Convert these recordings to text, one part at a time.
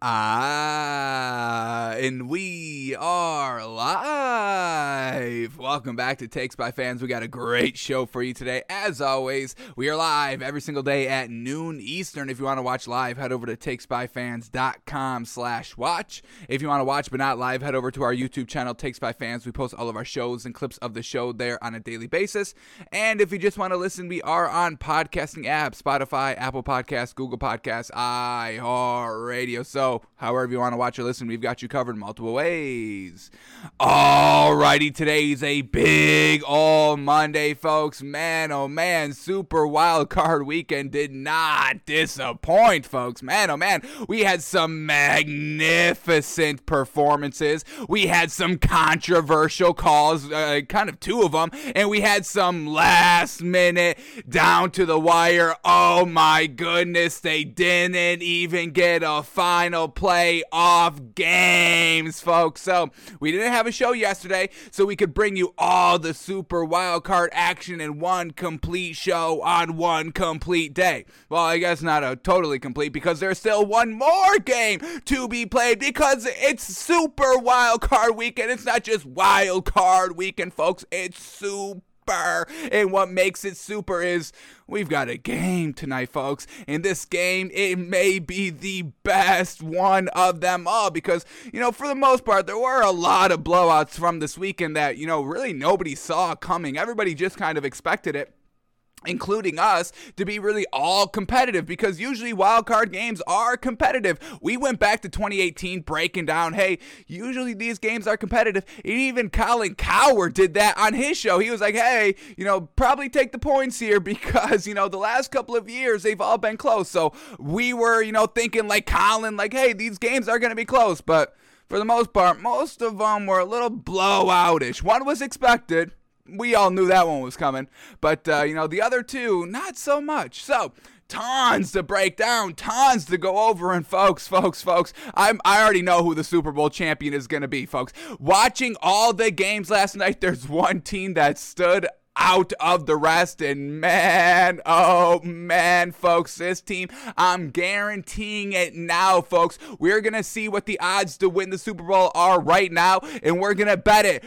Ah, and we are live. Welcome back to Takes by Fans. We got a great show for you today. As always, we are live every single day at noon Eastern. If you want to watch live, head over to takesbyfans.com slash watch. If you want to watch but not live, head over to our YouTube channel, Takes by Fans. We post all of our shows and clips of the show there on a daily basis. And if you just want to listen, we are on podcasting apps, Spotify, Apple Podcasts, Google Podcasts, iHeartRadio. So however you want to watch or listen, we've got you covered multiple ways. Alrighty, today's a big all Monday, folks. Man, oh man, super wild card weekend did not disappoint, folks. Man, oh man, we had some magnificent performances. We had some controversial calls, uh, kind of two of them, and we had some last minute down to the wire. Oh my goodness, they didn't even get a final playoff games, folks. So we didn't have a show yesterday, so we could bring you all the super wild card action in one complete show on one complete day. Well, I guess not a totally complete because there's still one more game to be played because it's super wild card weekend. It's not just wild card weekend, folks. It's super super. And what makes it super is we've got a game tonight, folks. And this game, it may be the best one of them all because, you know, for the most part, there were a lot of blowouts from this weekend that, you know, really nobody saw coming. Everybody just kind of expected it including us to be really all competitive because usually wildcard games are competitive. We went back to 2018 breaking down, hey, usually these games are competitive. And even Colin Cowherd did that on his show. He was like, hey, you know, probably take the points here because, you know, the last couple of years they've all been close. So we were, you know, thinking like Colin, like, hey, these games are going to be close. But for the most part, most of them were a little blowoutish. One was expected we all knew that one was coming. But, uh, you know, the other two, not so much. So, tons to break down, tons to go over. And folks, folks, folks, I'm I already know who the Super Bowl champion is going to be, folks. Watching all the games last night, there's one team that stood out of the rest. And man, oh man, folks, this team, I'm guaranteeing it now, folks. We're going to see what the odds to win the Super Bowl are right now, and we're going to bet it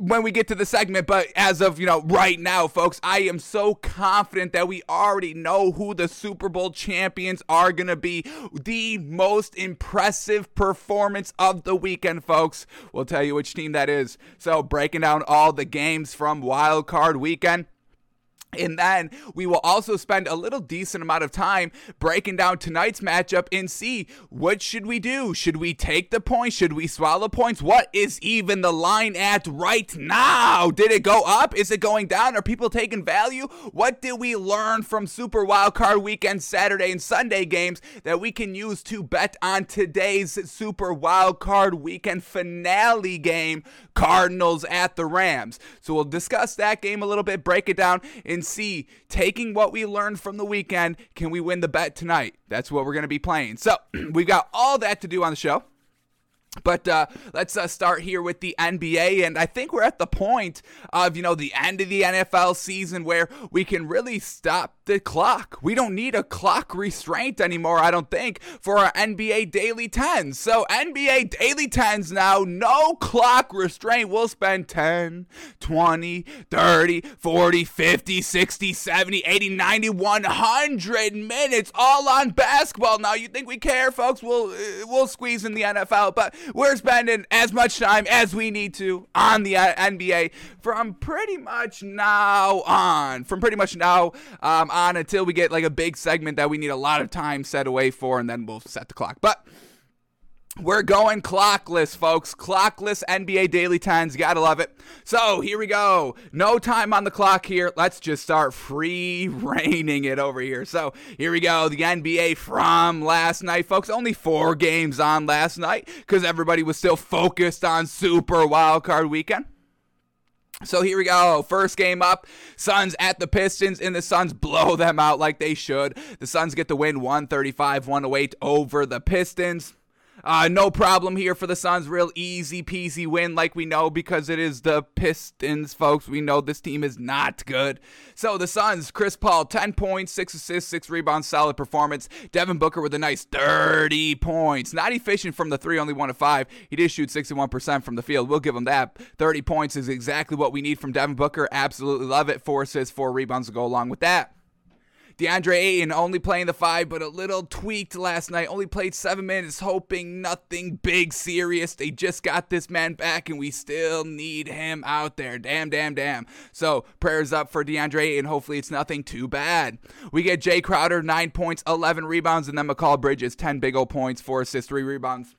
when we get to the segment, but as of, you know, right now, folks, I am so confident that we already know who the Super Bowl champions are going to be. The most impressive performance of the weekend, folks. We'll tell you which team that is. So, breaking down all the games from Wild Card Weekend. And then we will also spend a little decent amount of time breaking down tonight's matchup and see what should we do? Should we take the points? Should we swallow points? What is even the line at right now? Did it go up? Is it going down? Are people taking value? What did we learn from Super Wildcard Weekend Saturday and Sunday games that we can use to bet on today's Super Wildcard Weekend finale game, Cardinals at the Rams? So we'll discuss that game a little bit, break it down in and see, taking what we learned from the weekend, can we win the bet tonight? That's what we're going to be playing. So we've got all that to do on the show. But uh, let's uh, start here with the NBA, and I think we're at the point of you know the end of the NFL season where we can really stop the clock. We don't need a clock restraint anymore, I don't think, for our NBA Daily Tens. So NBA Daily Tens now, no clock restraint. We'll spend 10, 20, 30, 40, 50, 60, 70, 80, 90, 100 minutes all on basketball. Now you think we care, folks? We'll uh, we'll squeeze in the NFL, but we're spending as much time as we need to on the NBA from pretty much now on. From pretty much now um, on until we get like a big segment that we need a lot of time set away for, and then we'll set the clock. But we're going clockless, folks. Clockless NBA Daily Tens. Gotta love it. So here we go. No time on the clock here. Let's just start free raining it over here. So here we go. The NBA from last night, folks. Only four games on last night because everybody was still focused on Super Wildcard Weekend. So here we go. First game up. Suns at the Pistons, and the Suns blow them out like they should. The Suns get the win 135 108 over the Pistons. Uh, no problem here for the Suns. Real easy peasy win, like we know, because it is the Pistons, folks. We know this team is not good. So the Suns, Chris Paul, 10 points, 6 assists, 6 rebounds, solid performance. Devin Booker with a nice 30 points. Not efficient from the three, only 1 of 5. He did shoot 61% from the field. We'll give him that. 30 points is exactly what we need from Devin Booker. Absolutely love it. 4 assists, 4 rebounds to go along with that. DeAndre Ayton only playing the five, but a little tweaked last night. Only played seven minutes, hoping nothing big, serious. They just got this man back, and we still need him out there. Damn, damn, damn. So prayers up for DeAndre Ayton. Hopefully, it's nothing too bad. We get Jae Crowder, nine points, 11 rebounds, and then Mikal Bridges, 10 big old points, four assists, three rebounds.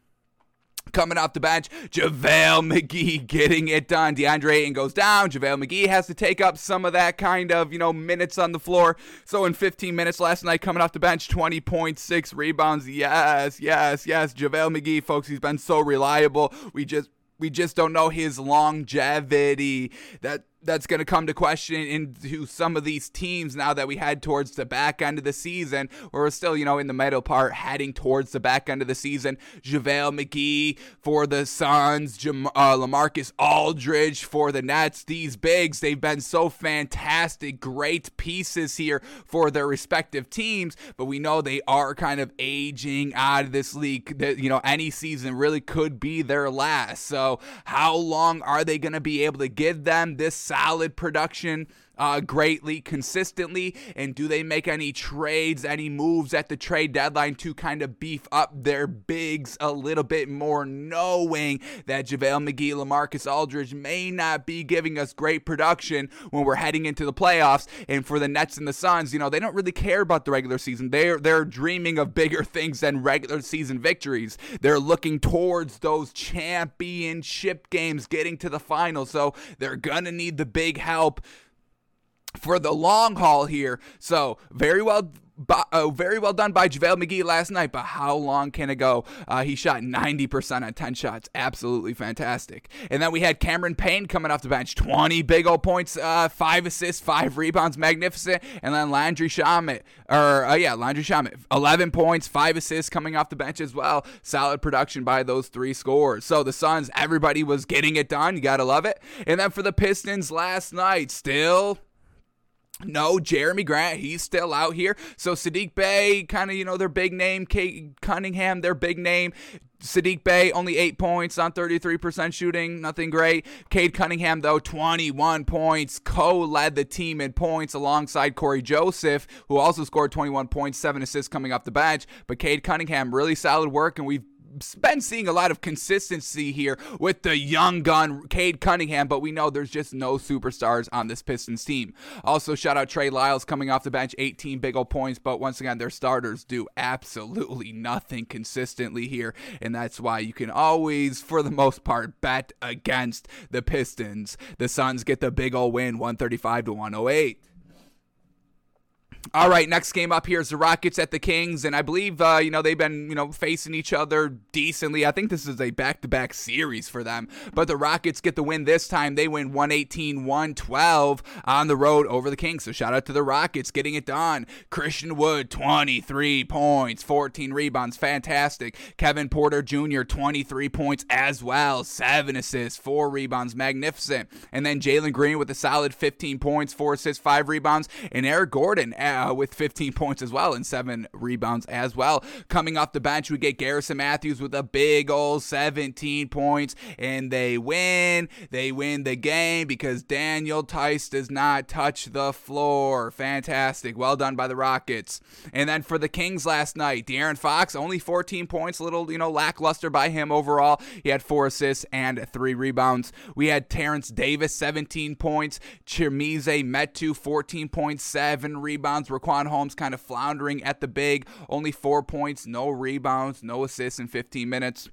Coming off the bench, JaVale McGee getting it done. DeAndre Ayton goes down. JaVale McGee has to take up some of that kind of, you know, minutes on the floor. So in 15 minutes last night, coming off the bench, 20.6 rebounds. Yes, yes, yes. JaVale McGee, folks, he's been so reliable. We just we just don't know his longevity. That that's going to come to question into some of these teams now that we head towards the back end of the season. where We're still, you know, in the middle part, heading towards the back end of the season. JaVale McGee for the Suns, Jam- uh, Lamarcus Aldridge for the Nets. These bigs, they've been so fantastic, great pieces here for their respective teams, but we know they are kind of aging out of this league. That you know, any season really could be their last. So, how long are they going to be able to give them this? Solid production uh, greatly, consistently? And do they make any trades, any moves at the trade deadline to kind of beef up their bigs a little bit more, knowing that JaVale McGee, Lamarcus Aldridge may not be giving us great production when we're heading into the playoffs? And for the Nets and the Suns, you know, they don't really care about the regular season. They're, they're dreaming of bigger things than regular season victories. They're looking towards those championship games, getting to the final. So they're to need the big help for the long haul here. So very well uh, very well done by JaVale McGee last night, but how long can it go? Uh, he shot 90% on 10 shots. Absolutely fantastic. And then we had Cameron Payne coming off the bench. 20 big old points, uh, 5 assists, 5 rebounds. Magnificent. And then Landry Shamet, or uh, yeah, Landry Shamet. 11 points, 5 assists coming off the bench as well. Solid production by those three scores. So the Suns, everybody was getting it done. You got to love it. And then for the Pistons last night, still no, Jerami Grant, he's still out here. So Saddiq Bey, kind of, you know, their big name. Cade Cunningham, their big name. Saddiq Bey, only eight points on 33% shooting. Nothing great. Cade Cunningham, though, 21 points. Co led the team in points alongside Cory Joseph, who also scored 21 points, seven assists coming off the bench. But Cade Cunningham, really solid work, and we've been seeing a lot of consistency here with the young gun Cade Cunningham, but we know there's just no superstars on this Pistons team. Also, shout out Trey Lyles coming off the bench, 18 big old points, but once again, their starters do absolutely nothing consistently here, and that's why you can always, for the most part, bet against the Pistons. The Suns get the big old win, 135 to 108. All right, next game up here is the Rockets at the Kings, and I believe uh, you know they've been you know facing each other decently. I think this is a back-to-back series for them, but the Rockets get the win this time. They win 118-112 on the road over the Kings. So shout out to the Rockets getting it done. Christian Wood 23 points, 14 rebounds, fantastic. Kevin Porter Jr. 23 points as well, seven assists, four rebounds, magnificent. And then Jalen Green with a solid 15 points, four assists, five rebounds, and Eric Gordon uh, with 15 points as well and seven rebounds as well. Coming off the bench, we get Garrison Mathews with a big old 17 points, and they win. They win the game because Daniel Theis does not touch the floor. Fantastic. Well done by the Rockets. And then for the Kings last night, De'Aaron Fox, only 14 points, a little, you know, lackluster by him overall. He had four assists and three rebounds. We had Terence Davis, 17 points. Chimezie Metu, 14.7 rebounds rebounds. Richaun Holmes kind of floundering at the big, only four points, no rebounds, no assists in 15 minutes.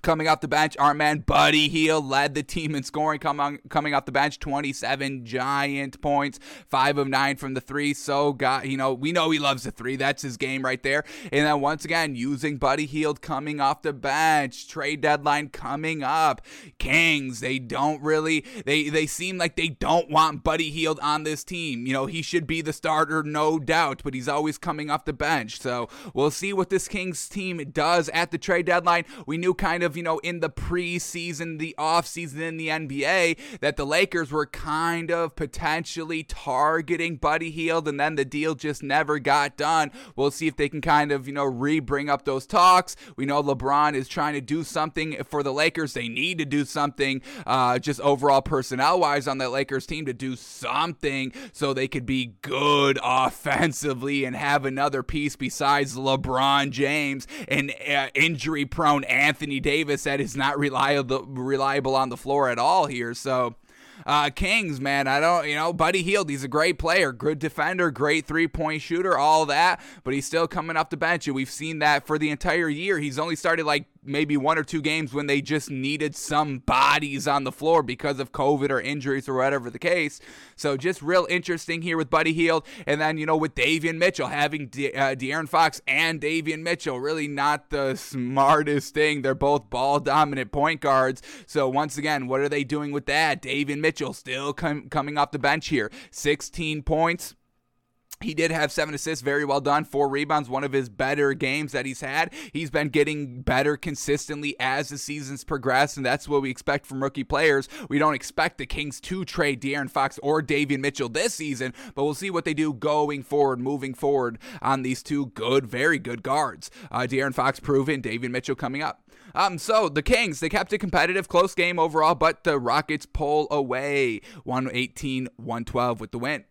Coming off the bench, our man Buddy Hield led the team in scoring coming coming off the bench, 27 giant points, five of nine from the three. So got you know we know he loves the three. That's his game right there. And then once again using Buddy Hield coming off the bench. Trade deadline coming up. Kings they don't really they they seem like they don't want Buddy Hield on this team. You know he should be the starter, no doubt, but he's always coming off the bench. So we'll see what this Kings team does at the trade deadline. We knew kind of of, you know, in the preseason, the offseason in the NBA, that the Lakers were kind of potentially targeting Buddy Hield, and then the deal just never got done. We'll see if they can kind of, you know, re bring up those talks. We know LeBron is trying to do something for the Lakers. They need to do something uh, just overall personnel wise on that Lakers team to do something so they could be good offensively and have another piece besides LeBron James and uh, injury prone Anthony Davis Davis that is not reliable reliable on the floor at all here. So uh, Kings, man, I don't, you know, Buddy Hield, he's a great player, good defender, great three point shooter, all that, but he's still coming off the bench, and we've seen that for the entire year. He's only started like maybe one or two games when they just needed some bodies on the floor because of COVID or injuries or whatever the case. So just real interesting here with Buddy Hield. And then, you know, with Davion Mitchell, having De- uh, De'Aaron Fox and Davion Mitchell, really not the smartest thing. They're both ball dominant point guards. So once again, what are they doing with that? Davion Mitchell still com- coming off the bench here. 16 points he did have seven assists, very well done. Four rebounds, one of his better games that he's had. He's been getting better consistently as the seasons progress, and that's what we expect from rookie players. We don't expect the Kings to trade De'Aaron Fox or Davion Mitchell this season, but we'll see what they do going forward, moving forward on these two good, very good guards. Uh, De'Aaron Fox proven, Davion Mitchell coming up. Um, so the Kings, they kept a competitive, close game overall, but the Rockets pull away 118 112 with the win.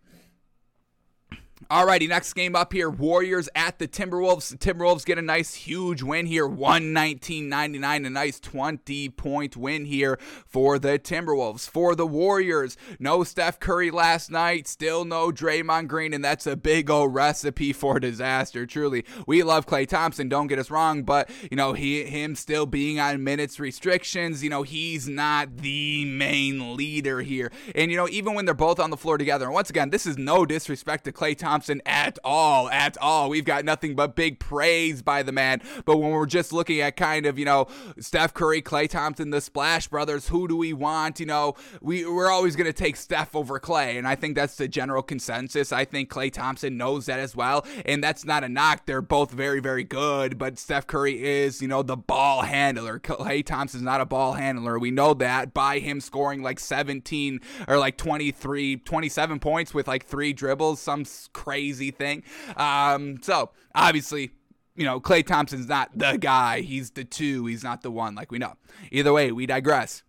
Alrighty, next game up here Warriors at the Timberwolves. The Timberwolves get a nice, huge win here 119.99, a nice 20 point win here for the Timberwolves. For the Warriors, no Steph Curry last night, still no Draymond Green, and that's a big old recipe for disaster, truly. We love Klay Thompson, don't get us wrong, but, you know, he him still being on minutes restrictions, you know, he's not the main leader here. And, you know, even when they're both on the floor together, and once again, this is no disrespect to Klay Thompson. Thompson at all, at all. We've got nothing but big praise by the man. But when we're just looking at kind of, you know, Steph Curry, Klay Thompson, the Splash Brothers, who do we want? You know, we, we're always going to take Steph over Klay. And I think that's the general consensus. I think Klay Thompson knows that as well. And that's not a knock. They're both very, very good. But Steph Curry is, you know, the ball handler. Klay Thompson's not a ball handler. We know that by him scoring like 17 or like 23, 27 points with like three dribbles, some crazy thing. Um, so obviously, you know, Klay Thompson's not the guy. He's the two. He's not the one, like we know. Either way, we digress.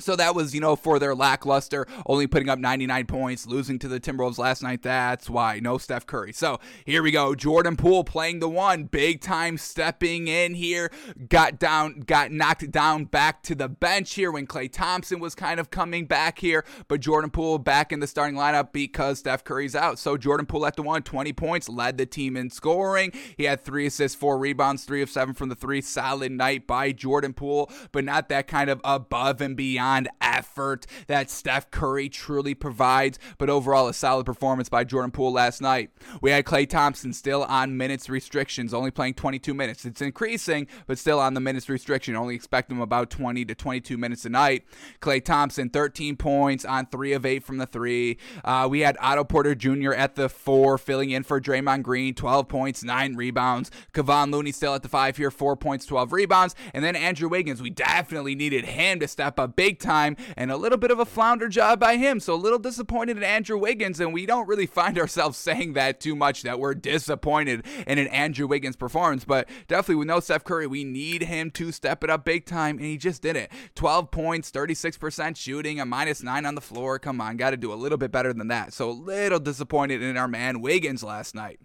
So that was, you know, for their lackluster, only putting up 99 points, losing to the Timberwolves last night. That's why. No Steph Curry. So here we go. Jordan Poole playing the one, big time stepping in here. Got down, got knocked down back to the bench here when Klay Thompson was kind of coming back here. But Jordan Poole back in the starting lineup because Steph Curry's out. So Jordan Poole at the one, 20 points, led the team in scoring. He had three assists, four rebounds, three of seven from the three. Solid night by Jordan Poole, but not that kind of above and beyond beyond effort that Steph Curry truly provides, but overall a solid performance by Jordan Poole last night. We had Klay Thompson still on minutes restrictions, only playing 22 minutes. It's increasing, but still on the minutes restriction. Only expect him about 20 to 22 minutes a night. Klay Thompson, 13 points on 3 of 8 from the 3. Uh, we had Otto Porter Jr. at the 4, filling in for Draymond Green, 12 points, 9 rebounds. Kevon Looney still at the 5 here, 4 points, 12 rebounds. And then Andrew Wiggins, we definitely needed him to step up big time and a little bit of a flounder job by him. So a little disappointed in Andrew Wiggins, and we don't really find ourselves saying that too much that we're disappointed in an Andrew Wiggins performance. But definitely with no Steph Curry, we need him to step it up big time, and he just did it. 12 points, 36% shooting, a minus nine on the floor. Come on, got to do a little bit better than that. So a little disappointed in our man Wiggins last night.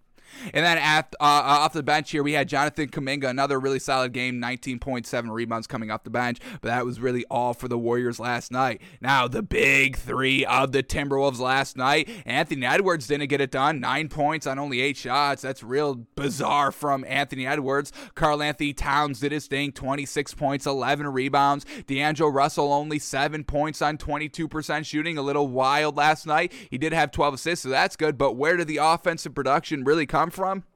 And then at, uh, uh, off the bench here, we had Jonathan Kuminga, another really solid game, 19.7 rebounds coming off the bench. But that was really all for the Warriors last night. Now, the big three of the Timberwolves last night. Anthony Edwards didn't get it done. Nine points on only eight shots. That's real bizarre from Anthony Edwards. Karl-Anthony Towns did his thing, 26 points, 11 rebounds. D'Angelo Russell only seven points on 22% shooting. A little wild last night. He did have 12 assists, so that's good. But where did the offensive production really come come from?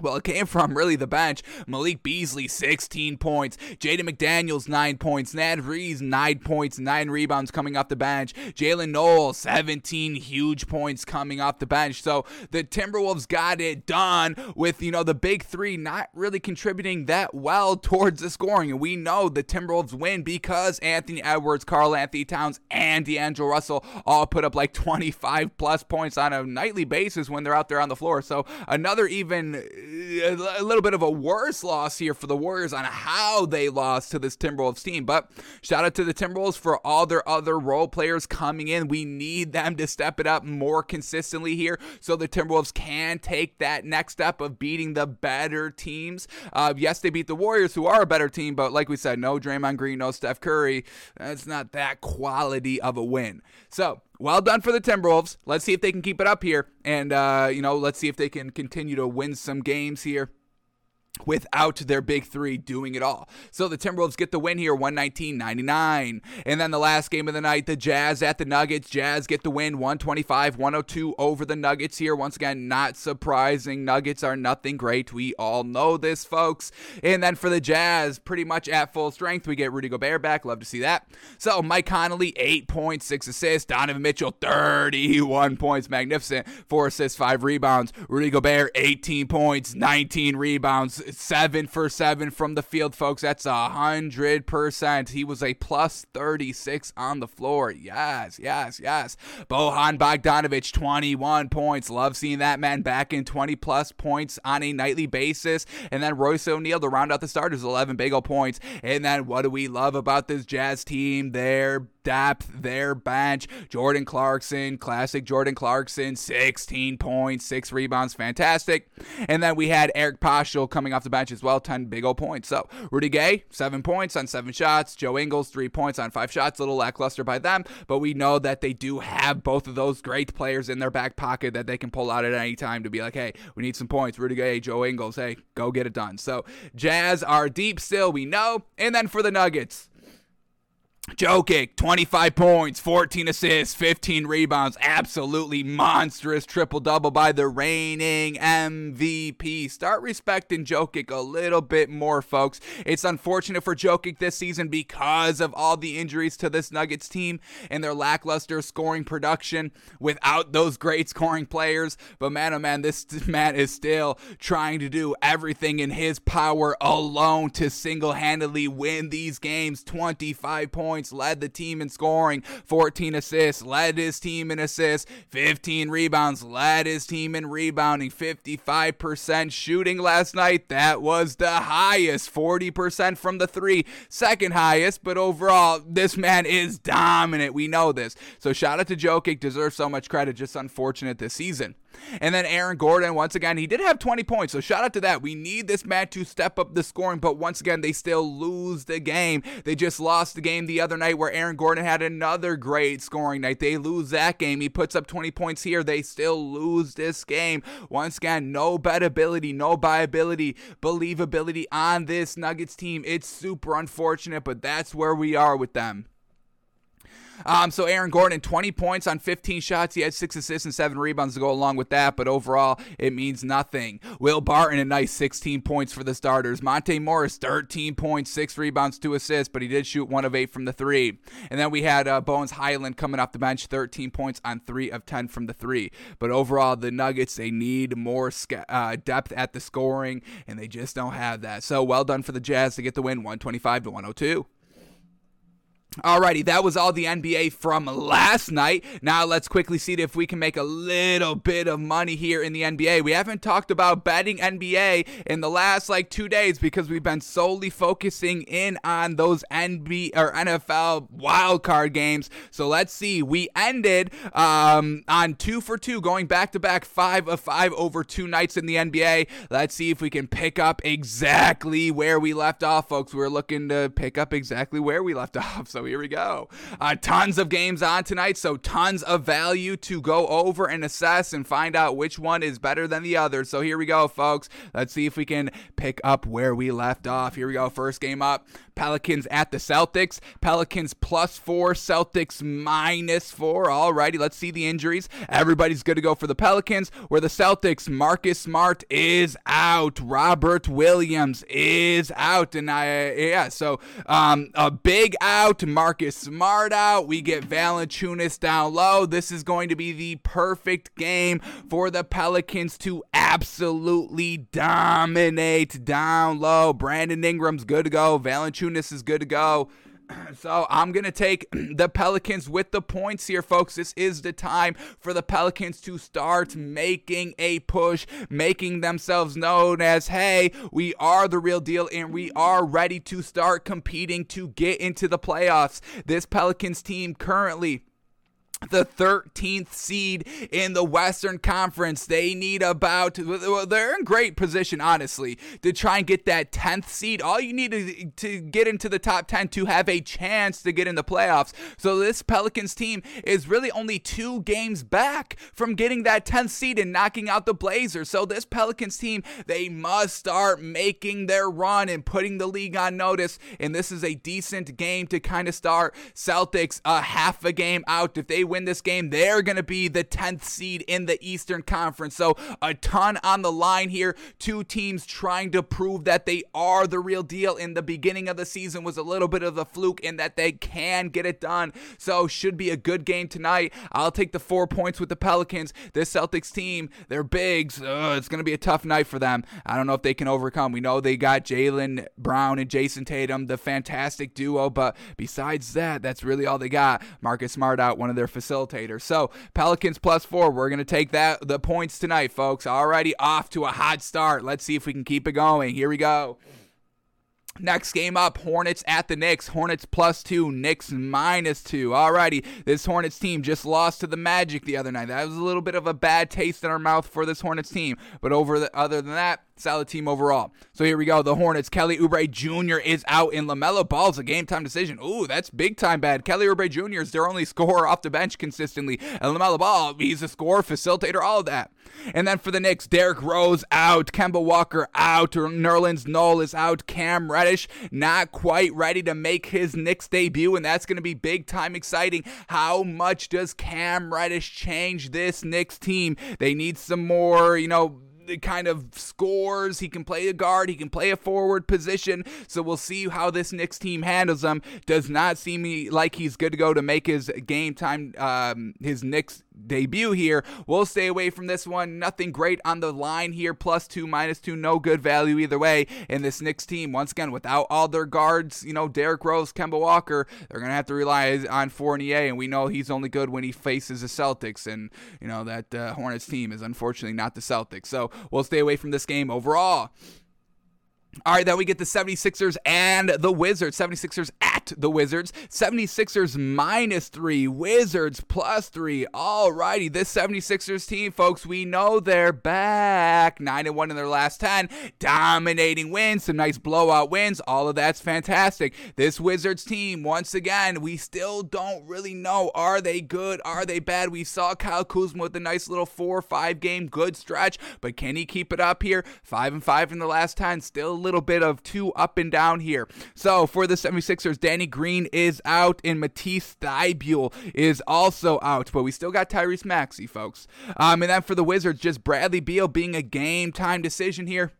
Well, it came from really the bench. Malik Beasley, 16 points. Jaden McDaniels, 9 points. Naz Reid, 9 points, 9 rebounds coming off the bench. Jaylen Nowell, 17 huge points coming off the bench. So the Timberwolves got it done with, you know, the big three not really contributing that well towards the scoring. And we know the Timberwolves win because Anthony Edwards, Karl-Anthony Towns, and D'Angelo Russell all put up like 25 plus points on a nightly basis when they're out there on the floor. So another even a little bit of a worse loss here for the Warriors on how they lost to this Timberwolves team. But shout out to the Timberwolves for all their other role players coming in. We need them to step it up more consistently here so the Timberwolves can take that next step of beating the better teams. Uh, yes, they beat the Warriors, who are a better team, but like we said, no Draymond Green, no Steph Curry. It's not that quality of a win. So well done for the Timberwolves. Let's see if they can keep it up here, and uh, you know, let's see if they can continue to win some games here without their big three doing it all. So the Timberwolves get the win here, 119-99. And then the last game of the night, the Jazz at the Nuggets. Jazz get the win, 125-102 over the Nuggets here. Once again, not surprising. Nuggets are nothing great. We all know this, folks. And then for the Jazz, pretty much at full strength, we get Rudy Gobert back. Love to see that. So Mike Conley, 8 points, 6 assists. Donovan Mitchell, 31 points. Magnificent. 4 assists, 5 rebounds. Rudy Gobert, 18 points, 19 rebounds seven for seven from the field, folks. That's a hundred percent. He was a plus 36 on the floor. Yes, yes, yes. Bojan Bogdanovic, 21 points. Love seeing that man back in 20 plus points on a nightly basis. And then Royce O'Neale to round out the starters, 11 big old points. And then what do we love about this Jazz team? They're depth, their bench. Jordan Clarkson, classic Jordan Clarkson, 16 points, six rebounds, fantastic. And then we had Eric Paschall coming off the bench as well, 10 big old points. So Rudy Gay, seven points on seven shots. Joe Ingles, three points on five shots. A little lackluster by them, but we know that they do have both of those great players in their back pocket that they can pull out at any time to be like, hey, we need some points. Rudy Gay, Joe Ingles, hey, go get it done. So Jazz are deep still, we know. And then for the Nuggets, Jokic, 25 points, 14 assists, 15 rebounds. Absolutely monstrous triple double by the reigning MVP. Start respecting Jokic a little bit more, folks. It's unfortunate for Jokic this season because of all the injuries to this Nuggets team and their lackluster scoring production without those great scoring players. But man, oh man, this man is still trying to do everything in his power alone to single handedly win these games. 25 points points, led the team in scoring, 14 assists, led his team in assists, 15 rebounds, led his team in rebounding, 55% shooting last night. That was the highest, 40% from the three, second highest, but overall, this man is dominant. We know this. So shout out to Jokic, deserves so much credit, just unfortunate this season. And then Aaron Gordon, once again, he did have 20 points. So shout out to that. We need this man to step up the scoring, but once again, they still lose the game. They just lost the game the other night where Aaron Gordon had another great scoring night. They lose that game. He puts up 20 points here. They still lose this game. Once again, no bettability, no buyability, believability on this Nuggets team. It's super unfortunate, but that's where we are with them. Um, so Aaron Gordon, 20 points on 15 shots. He had six assists and seven rebounds to go along with that, but overall, it means nothing. Will Barton, a nice 16 points for the starters. Monte Morris, 13 points, six rebounds, two assists, but he did shoot one of eight from the three. And then we had uh, Bones Hyland coming off the bench, 13 points on three of 10 from the three. But overall, the Nuggets, they need more uh, depth at the scoring, and they just don't have that. So well done for the Jazz to get the win, 125 to 102. Alrighty, that was all the NBA from last night. Now let's quickly see if we can make a little bit of money here in the NBA. We haven't talked about betting NBA in the last like two days because we've been solely focusing in on those NBA or NFL wildcard games. So let's see. We ended um, on two for two, going back to back five of five over two nights in the NBA. Let's see if we can pick up exactly where we left off, folks. We're looking to pick up exactly where we left off. So here we go. Uh, tons of games on tonight, so tons of value to go over and assess and find out which one is better than the other. So here we go, folks. Let's see if we can pick up where we left off. Here we go. First game up Pelicans at the Celtics. Pelicans plus four, Celtics minus four. Alrighty, let's see the injuries. Everybody's good to go for the Pelicans. Where the Celtics, Marcus Smart is out. Robert Williams is out. And I, yeah, so um, a big out. Marcus Smart out. We get Valanciunas down low. This is going to be the perfect game for the Pelicans to absolutely dominate down low. Brandon Ingram's good to go. Valanciunas is good to go. So I'm going to take the Pelicans with the points here, folks. This is the time for the Pelicans to start making a push, making themselves known as, hey, we are the real deal and we are ready to start competing to get into the playoffs. This Pelicans team currently the 13th seed in the Western Conference. They need about, well, they're in great position, honestly, to try and get that 10th seed. All you need to, to get into the top 10 to have a chance to get in the playoffs. So this Pelicans team is really only two games back from getting that 10th seed and knocking out the Blazers. So this Pelicans team, they must start making their run and putting the league on notice. And this is a decent game to kind of start. Celtics a half a game out. If they win this game, they're going to be the 10th seed in the Eastern Conference. So a ton on the line here. Two teams trying to prove that they are the real deal. In the beginning of the season was a little bit of a fluke in that they can get it done. So should be a good game tonight. I'll take the four points with the Pelicans. This Celtics team, they're big. So it's going to be a tough night for them. I don't know if they can overcome. We know they got Jaylen Brown and Jayson Tatum, the fantastic duo, but besides that, that's really all they got. Marcus Smart out, one of their facilitators. So Pelicans plus four. We're gonna take that the points tonight, folks. Already off to a hot start. Let's see if we can keep it going. Here we go. Next game up, Hornets at the Knicks. Hornets plus two, Knicks minus two. Alrighty, this Hornets team just lost to the Magic the other night. That was a little bit of a bad taste in our mouth for this Hornets team. But over the, other than that, solid team overall. So here we go. The Hornets. Kelly Oubre Jr. is out, in LaMelo Ball's a game time decision. Ooh, that's big time bad. Kelly Oubre Jr. is their only scorer off the bench consistently. And LaMelo Ball, he's a scorer, facilitator, all of that. And then for the Knicks, Derrick Rose out, Kemba Walker out, Nerlens Noel is out, Cam Reddish not quite ready to make his Knicks debut, and that's going to be big time exciting. How much does Cam Reddish change this Knicks team? They need some more, you know kind of scores. He can play a guard. He can play a forward position. So we'll see how this Knicks team handles him. Does not seem like he's good to go to make his game time, um, his Knicks debut here. We'll stay away from this one. Nothing great on the line here. Plus two, minus two, no good value either way. in this Knicks team, once again, without all their guards, you know, Derrick Rose, Kemba Walker, they're going to have to rely on Fournier. And we know he's only good when he faces the Celtics. And, you know, that uh, Hornets team is unfortunately not the Celtics. So we'll stay away from this game overall. All right, then we get the 76ers and the Wizards. 76ers at the Wizards. 76ers minus three, Wizards plus three. All righty, this 76ers team, folks, we know they're back. 9 and 1 in their last 10. Dominating wins, some nice blowout wins. All of that's fantastic. This Wizards team, once again, we still don't really know. Are they good? Are they bad? We saw Kyle Kuzma with a nice little four or five game good stretch, but can he keep it up here? 5 and 5 in the last 10. Still little bit of two up and down here. So for the 76ers, Danny Green is out and Matisse Thybulle is also out, but we still got Tyrese Maxey, folks. Um, and then for the Wizards, just Bradley Beal being a game time decision here.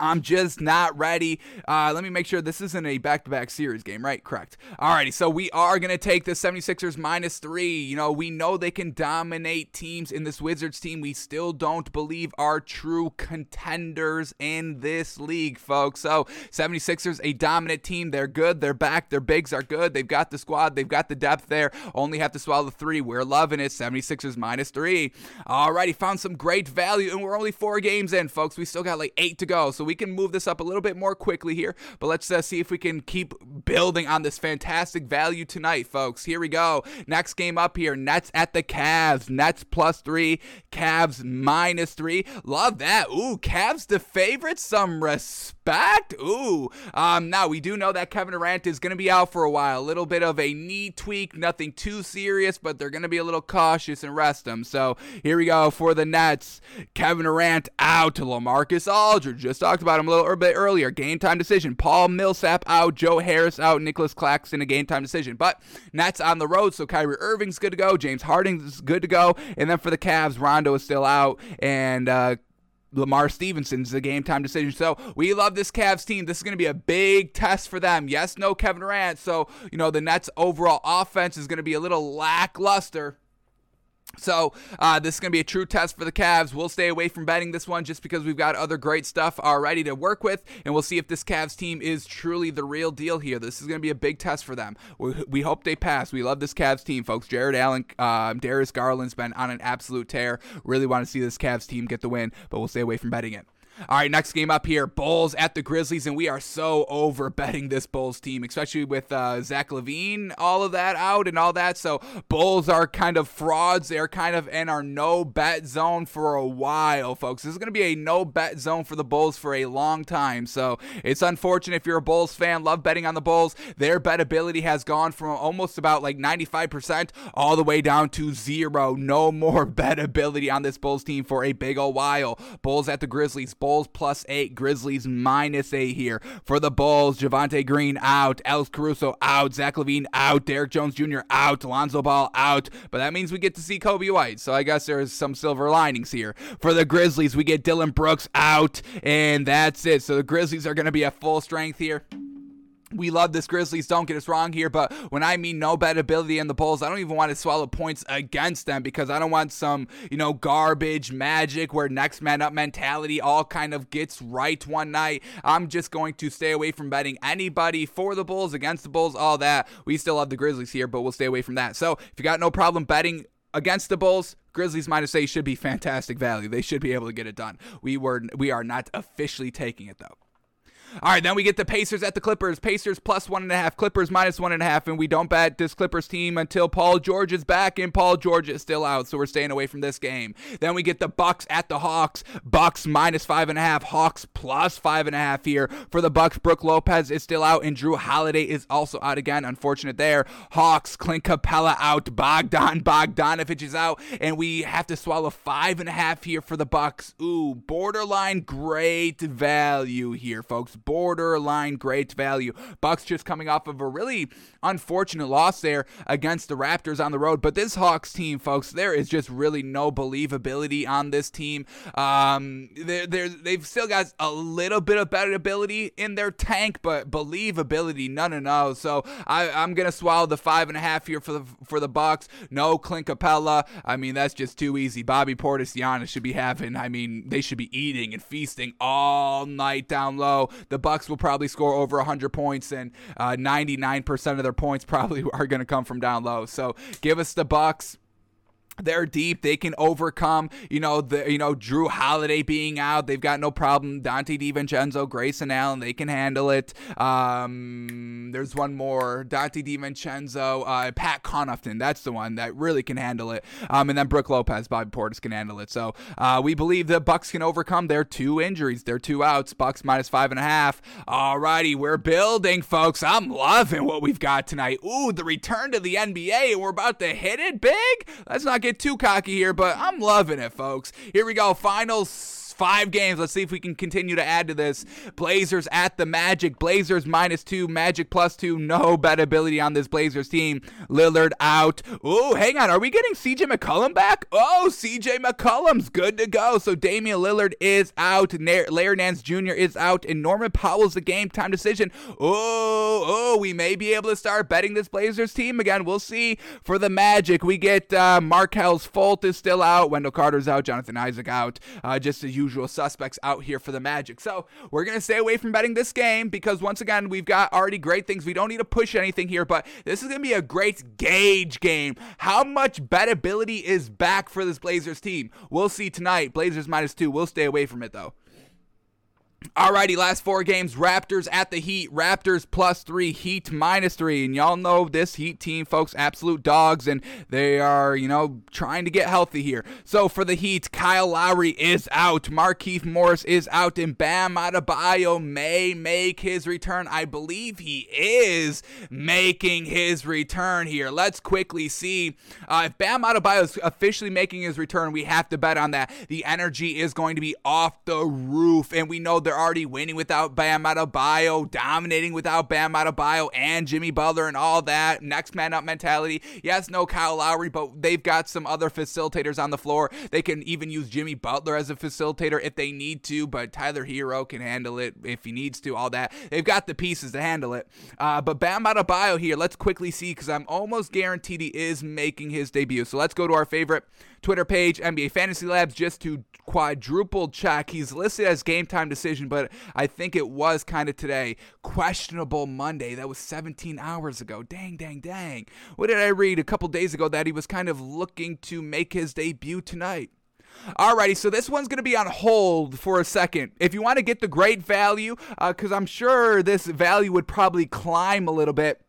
I'm just not ready. Uh, let me make sure this isn't a back to back series game, right? Correct. Alrighty, so we are going to take the 76ers minus three. You know, we know they can dominate teams in this Wizards team. We still don't believe are true contenders in this league, folks. So, 76ers, a dominant team. They're good. They're back. Their bigs are good. They've got the squad. They've got the depth there. Only have to swallow the three. We're loving it. 76ers minus three. Alrighty, found some great value, and we're only four games in, folks. We still got like eight to go. So, we can move this up a little bit more quickly here, but let's uh, see if we can keep building on this fantastic value tonight, folks. Here we go. Next game up here Nets at the Cavs. Nets plus three, Cavs minus three. Love that. Ooh, Cavs the favorite. Some respect. Ooh. Um, now, we do know that Kevin Durant is going to be out for a while. A little bit of a knee tweak, nothing too serious, but they're going to be a little cautious and rest him. So here we go for the Nets. Kevin Durant out to Lamarcus Aldridge. Just talked about him a little bit earlier. Game time decision. Paul Millsap out. Joe Harris out. Nicholas Claxton a game time decision. But Nets on the road, so Kyrie Irving's good to go. James Harden's good to go. And then for the Cavs, Rondo is still out. And, uh, Lamar Stevenson's the game time decision. So we love this Cavs team. This is going to be a big test for them. Yes, no Kevin Durant. So, you know, the Nets' overall offense is going to be a little lackluster. So uh, this is going to be a true test for the Cavs. We'll stay away from betting this one just because we've got other great stuff already to work with, and we'll see if this Cavs team is truly the real deal here. This is going to be a big test for them. We, we hope they pass. We love this Cavs team, folks. Jarrett Allen, uh, Darius Garland's been on an absolute tear. Really want to see this Cavs team get the win, but we'll stay away from betting it. All right, next game up here Bulls at the Grizzlies, and we are so over betting this Bulls team, especially with uh, Zach LaVine, all of that out and all that. So, Bulls are kind of frauds. They're kind of in our no bet zone for a while, folks. This is going to be a no bet zone for the Bulls for a long time. So, it's unfortunate if you're a Bulls fan, love betting on the Bulls. Their bet ability has gone from almost about like 95% all the way down to zero. No more bet ability on this Bulls team for a big old while. Bulls at the Grizzlies. Bulls plus eight, Grizzlies minus eight here. For the Bulls, Javonte Green out, Alex Caruso out, Zach LaVine out, Derrick Jones Jr. out, Lonzo Ball out. But that means we get to see Coby White. So I guess there's some silver linings here. For the Grizzlies, we get Dillon Brooks out, and that's it. So the Grizzlies are going to be at full strength here we love this Grizzlies. Don't get us wrong here, but when I mean no bet ability in the Bulls, I don't even want to swallow points against them because I don't want some, you know, garbage magic where next man up mentality all kind of gets right one night. I'm just going to stay away from betting anybody for the Bulls, against the Bulls, all that. We still love the Grizzlies here, but we'll stay away from that. So if you got no problem betting against the Bulls, Grizzlies minus eight should be fantastic value. They should be able to get it done. We were we are not officially taking it though. All right, then we get the Pacers at the Clippers. Pacers plus one and a half, Clippers minus one and a half, and we don't bet this Clippers team until Paul George is back, and Paul George is still out, so we're staying away from this game. Then we get the Bucks at the Hawks. Bucks minus five and a half, Hawks plus five and a half here for the Bucks. Brook Lopez is still out, and Jrue Holiday is also out again. Unfortunate there. Hawks, Clint Capela out, Bogdan Bogdanovic is out, and we have to swallow five and a half here for the Bucks. Ooh, borderline great value here, folks borderline great value. Bucks just coming off of a really unfortunate loss there against the Raptors on the road. But this Hawks team, folks, there is just really no believability on this team. Um, they're, they're, they've still got a little bit of better ability in their tank, but believability, no, no, no. So I, I'm gonna swallow the five and a half here for the for the Bucks. No Clint Capela. I mean, that's just too easy. Bobby Portis, Giannis should be having. I mean, they should be eating and feasting all night down low. The Bucks will probably score over 100 points, and uh, 99% of their points probably are going to come from down low. So give us the Bucks they're deep. They can overcome, you know, the you know Jrue Holiday being out. They've got no problem. Donte DiVincenzo, Grayson Allen, they can handle it. Um, there's one more, Donte DiVincenzo, uh, Pat Connaughton. That's the one that really can handle it. Um, and then Brook Lopez, Bobby Portis can handle it. So uh, we believe the Bucks can overcome their two injuries, their two outs. Bucks minus five and a half. Alrighty, we're building, folks. I'm loving what we've got tonight. Ooh, the return to the NBA, we're about to hit it big. Let's not get too cocky here, but I'm loving it, folks. Here we go. Finals Five games. Let's see if we can continue to add to this. Blazers at the Magic. Blazers minus two. Magic plus two. No bet ability on this Blazers team. Lillard out. Oh, hang on. Are we getting CJ McCollum back? Oh, CJ McCollum's good to go. So Damian Lillard is out. Larry Nance Jr. is out. And Norman Powell's the game time decision. Oh, oh, we may be able to start betting this Blazers team again. We'll see. For the Magic, we get uh, Markelle's Fultz is still out. Wendell Carter's out. Jonathan Isaac out. Uh, just the usual suspects out here for the Magic. So we're going to stay away from betting this game because once again, we've got already great things. We don't need to push anything here, but this is going to be a great gauge game. How much bettability is back for this Blazers team? We'll see tonight. Blazers minus two. We'll stay away from it though. Alrighty, last four games. Raptors at the Heat. Raptors plus three, Heat minus three. And y'all know this Heat team, folks, absolute dogs, and they are, you know, trying to get healthy here. So for the Heat, Kyle Lowry is out. Markieff Morris is out, and Bam Adebayo may make his return. I believe he is making his return here. Let's quickly see. Uh, if Bam Adebayo is officially making his return, we have to bet on that. The energy is going to be off the roof, and we know they're already winning without Bam Adebayo, dominating without Bam Adebayo and Jimmy Butler and all that. Next man up mentality. Yes, no Kyle Lowry, but they've got some other facilitators on the floor. They can even use Jimmy Butler as a facilitator if they need to, but Tyler Herro can handle it if he needs to, all that. They've got the pieces to handle it. Uh, but Bam Adebayo here, let's quickly see because I'm almost guaranteed he is making his debut. So let's go to our favorite Twitter page, NBA Fantasy Labs, just to quadruple check. He's listed as game time decision, but I think it was kind of today. Questionable Monday. That was 17 hours ago. Dang, dang, dang. What did I read a couple days ago that he was kind of looking to make his debut tonight? Alrighty, so this one's going to be on hold for a second. If you want to get the great value, because uh, I'm sure this value would probably climb a little bit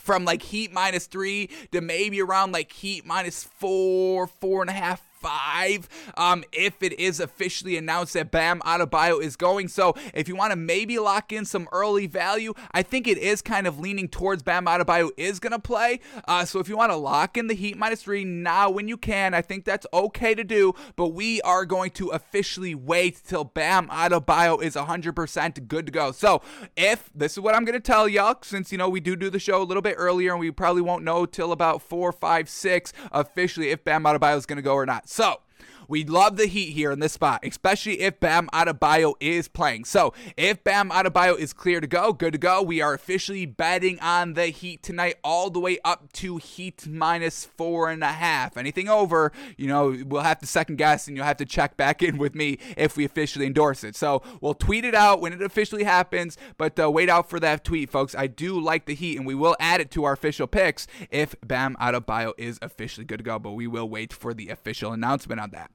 from like heat minus three to maybe around like heat minus four, four and a half, five um, if it is officially announced that Bam Adebayo is going. So if you want to maybe lock in some early value, I think it is kind of leaning towards Bam Adebayo is going to play. Uh, so if you want to lock in the Heat minus three now when you can, I think that's okay to do. But we are going to officially wait till Bam Adebayo is 100% good to go. So if this is what I'm going to tell y'all, since you know we do do the show a little bit earlier and we probably won't know till about four, five, six officially if Bam Adebayo is going to go or not. So we love the Heat here in this spot, especially if Bam Adebayo is playing. So if Bam Adebayo is clear to go, good to go, we are officially betting on the Heat tonight, all the way up to Heat minus four and a half. Anything over, you know, we'll have to second guess, and you'll have to check back in with me if we officially endorse it. So we'll tweet it out when it officially happens, but uh, wait out for that tweet, folks. I do like the Heat, and we will add it to our official picks if Bam Adebayo is officially good to go. But we will wait for the official announcement on that.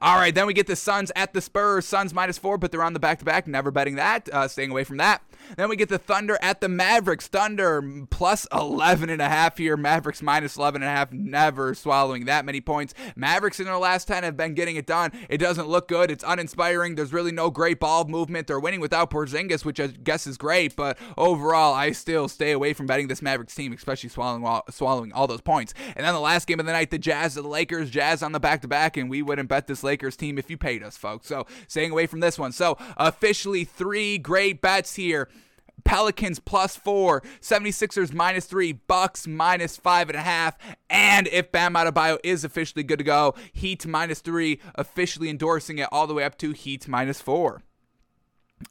All right, then we get the Suns at the Spurs. Suns minus four, but they're on the back to back. Never betting that. Uh, staying away from that. Then we get the Thunder at the Mavericks. Thunder plus 11 and a half here. Mavericks minus 11 and a half. Never swallowing that many points. Mavericks in their last 10 have been getting it done. It doesn't look good. It's uninspiring. There's really no great ball movement. They're winning without Porzingis, which I guess is great. But overall, I still stay away from betting this Mavericks team, especially swallowing all, swallowing all those points. And then the last game of the night, the Jazz the Lakers. Jazz on the back to back, and we wouldn't bet this Lakers team if you paid us, folks. So staying away from this one. So officially three great bets here. Pelicans plus four, 76ers minus three, Bucks minus five and a half. And if Bam Adebayo is officially good to go, Heat minus three, officially endorsing it all the way up to Heat minus four.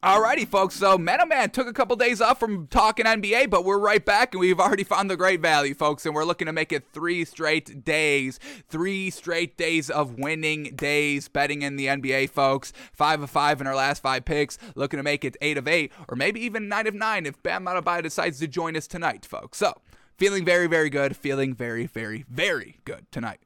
Alrighty, folks. So, Metal oh Man took a couple days off from talking NBA, but we're right back, and we've already found the great value, folks. And we're looking to make it three straight days, three straight days of winning days betting in the NBA, folks. Five of five in our last five picks. Looking to make it eight of eight, or maybe even nine of nine if Bam Adebayo decides to join us tonight, folks. So, feeling very, very good. Feeling very, very, very good tonight.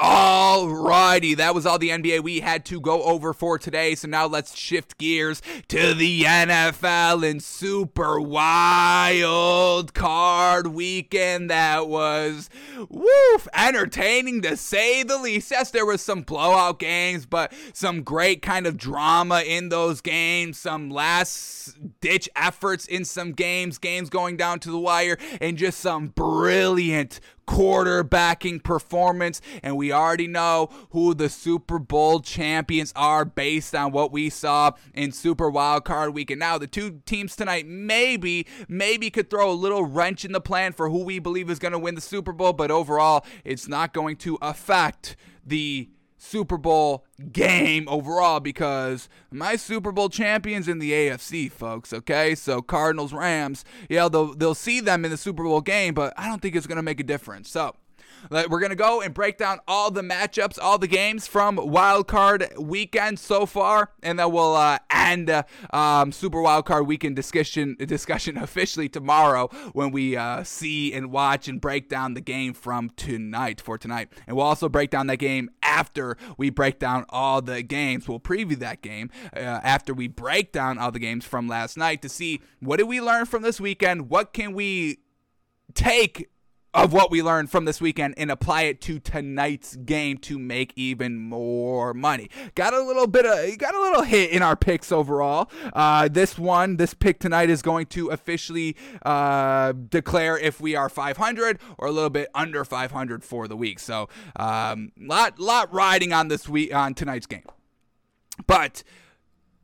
Alrighty, that was all the NBA we had to go over for today. So now let's shift gears to the NFL and super wild card weekend that was woof entertaining to say the least. Yes, there was some blowout games, but some great kind of drama in those games, some last ditch efforts in some games, games going down to the wire, and just some brilliant quarterbacking performance. And we already know who the Super Bowl champions are based on what we saw in Super Wild Card Weekend. Now, the two teams tonight maybe, maybe could throw a little wrench in the plan for who we believe is going to win the Super Bowl, but overall, it's not going to affect the Super Bowl game overall because my Super Bowl champions in the AFC, folks. Okay, so Cardinals, Rams, yeah, they'll they'll see them in the Super Bowl game, but I don't think it's gonna make a difference. So we're going to go and break down all the matchups, all the games from Wild Card Weekend so far, and then we'll uh, end uh, um, Super Wild Card Weekend discussion discussion officially tomorrow when we uh, see and watch and break down the game from tonight for tonight, and we'll also break down that game after we break down all the games. We'll preview that game uh, after we break down all the games from last night to see what did we learn from this weekend, what can we take of what we learned from this weekend and apply it to tonight's game to make even more money. Got a little bit of got a little hit in our picks overall. Uh, this one, this pick tonight is going to officially uh, declare if we are 500 or a little bit under 500 for the week. So, um, lot lot riding on this week on tonight's game. But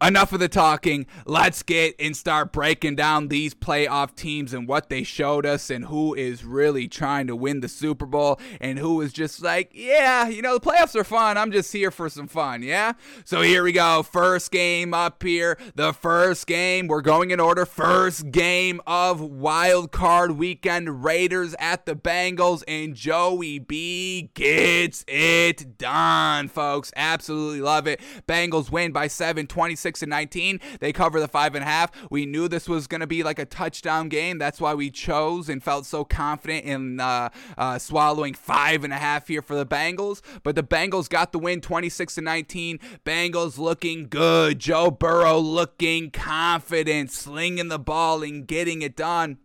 enough of the talking. Let's get and start breaking down these playoff teams and what they showed us and who is really trying to win the Super Bowl and who is just like, yeah, you know, the playoffs are fun. I'm just here for some fun, yeah? So here we go. First game up here. The first game. We're going in order. First game of wild card weekend. Raiders at the Bengals and Joey B gets it done, folks. Absolutely love it. Bengals win by 7 26 six and 19. They cover the five and a half. We knew this was going to be like a touchdown game. That's why we chose and felt so confident in uh, uh, swallowing five and a half here for the Bengals. But the Bengals got the win 26 to 19. Bengals looking good. Joe Burrow looking confident, slinging the ball and getting it done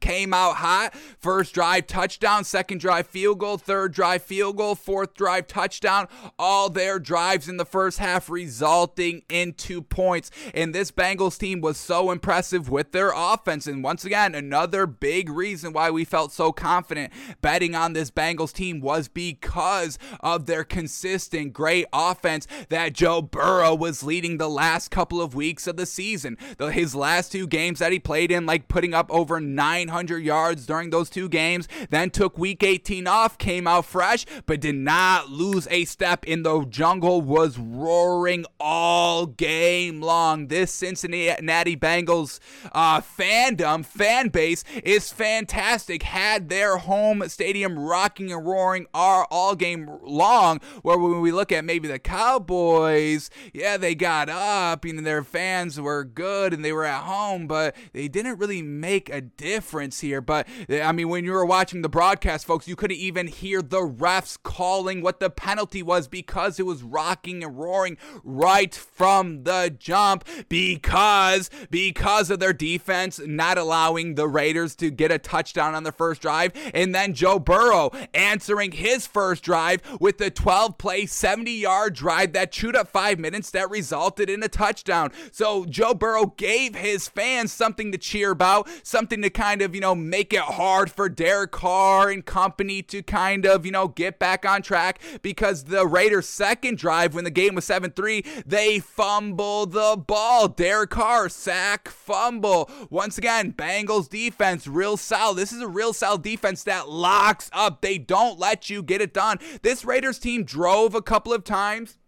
came out hot. First drive touchdown, second drive field goal, third drive field goal, fourth drive touchdown. All their drives in the first half resulting in two points. And this Bengals team was so impressive with their offense. And once again, another big reason why we felt so confident betting on this Bengals team was because of their consistent great offense that Joe Burrow was leading the last couple of weeks of the season. His last two games that he played in, like putting up over nine 900 yards during those two games, then took week 18 off, came out fresh, but did not lose a step in the jungle, was roaring all game long. This Cincinnati Bengals uh, fandom, fan base is fantastic. Had their home stadium rocking and roaring all, game long, where when we look at maybe the Cowboys, yeah, they got up, know, their fans were good and they were at home, but they didn't really make a difference difference here. But eh, I mean, when you were watching the broadcast, folks, you couldn't even hear the refs calling what the penalty was because it was rocking and roaring right from the jump because because of their defense not allowing the Raiders to get a touchdown on the first drive and then Joe Burrow answering his first drive with the 12 play 70 yard drive that chewed up 5 minutes that resulted in a touchdown. So Joe Burrow gave his fans something to cheer about, something to kind of, you know, make it hard for Derek Carr and company to kind of, you know, get back on track because the Raiders' second drive when the game was 7 3, they fumble the ball. Derek Carr, sack, fumble. Once again, Bengals defense, real solid. This is a real solid defense that locks up. They don't let you get it done. This Raiders team drove a couple of times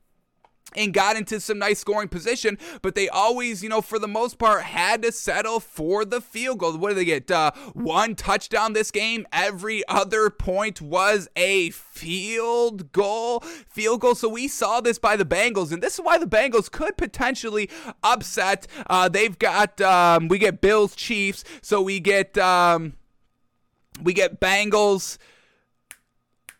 and got into some nice scoring position, but they always, you know, for the most part, had to settle for the field goal. What did they get? Uh, one touchdown this game. Every other point was a field goal. Field goal. So we saw this by the Bengals, and this is why the Bengals could potentially upset. Uh, they've got, um, we get Bills, Chiefs, so we get, um, we get Bengals.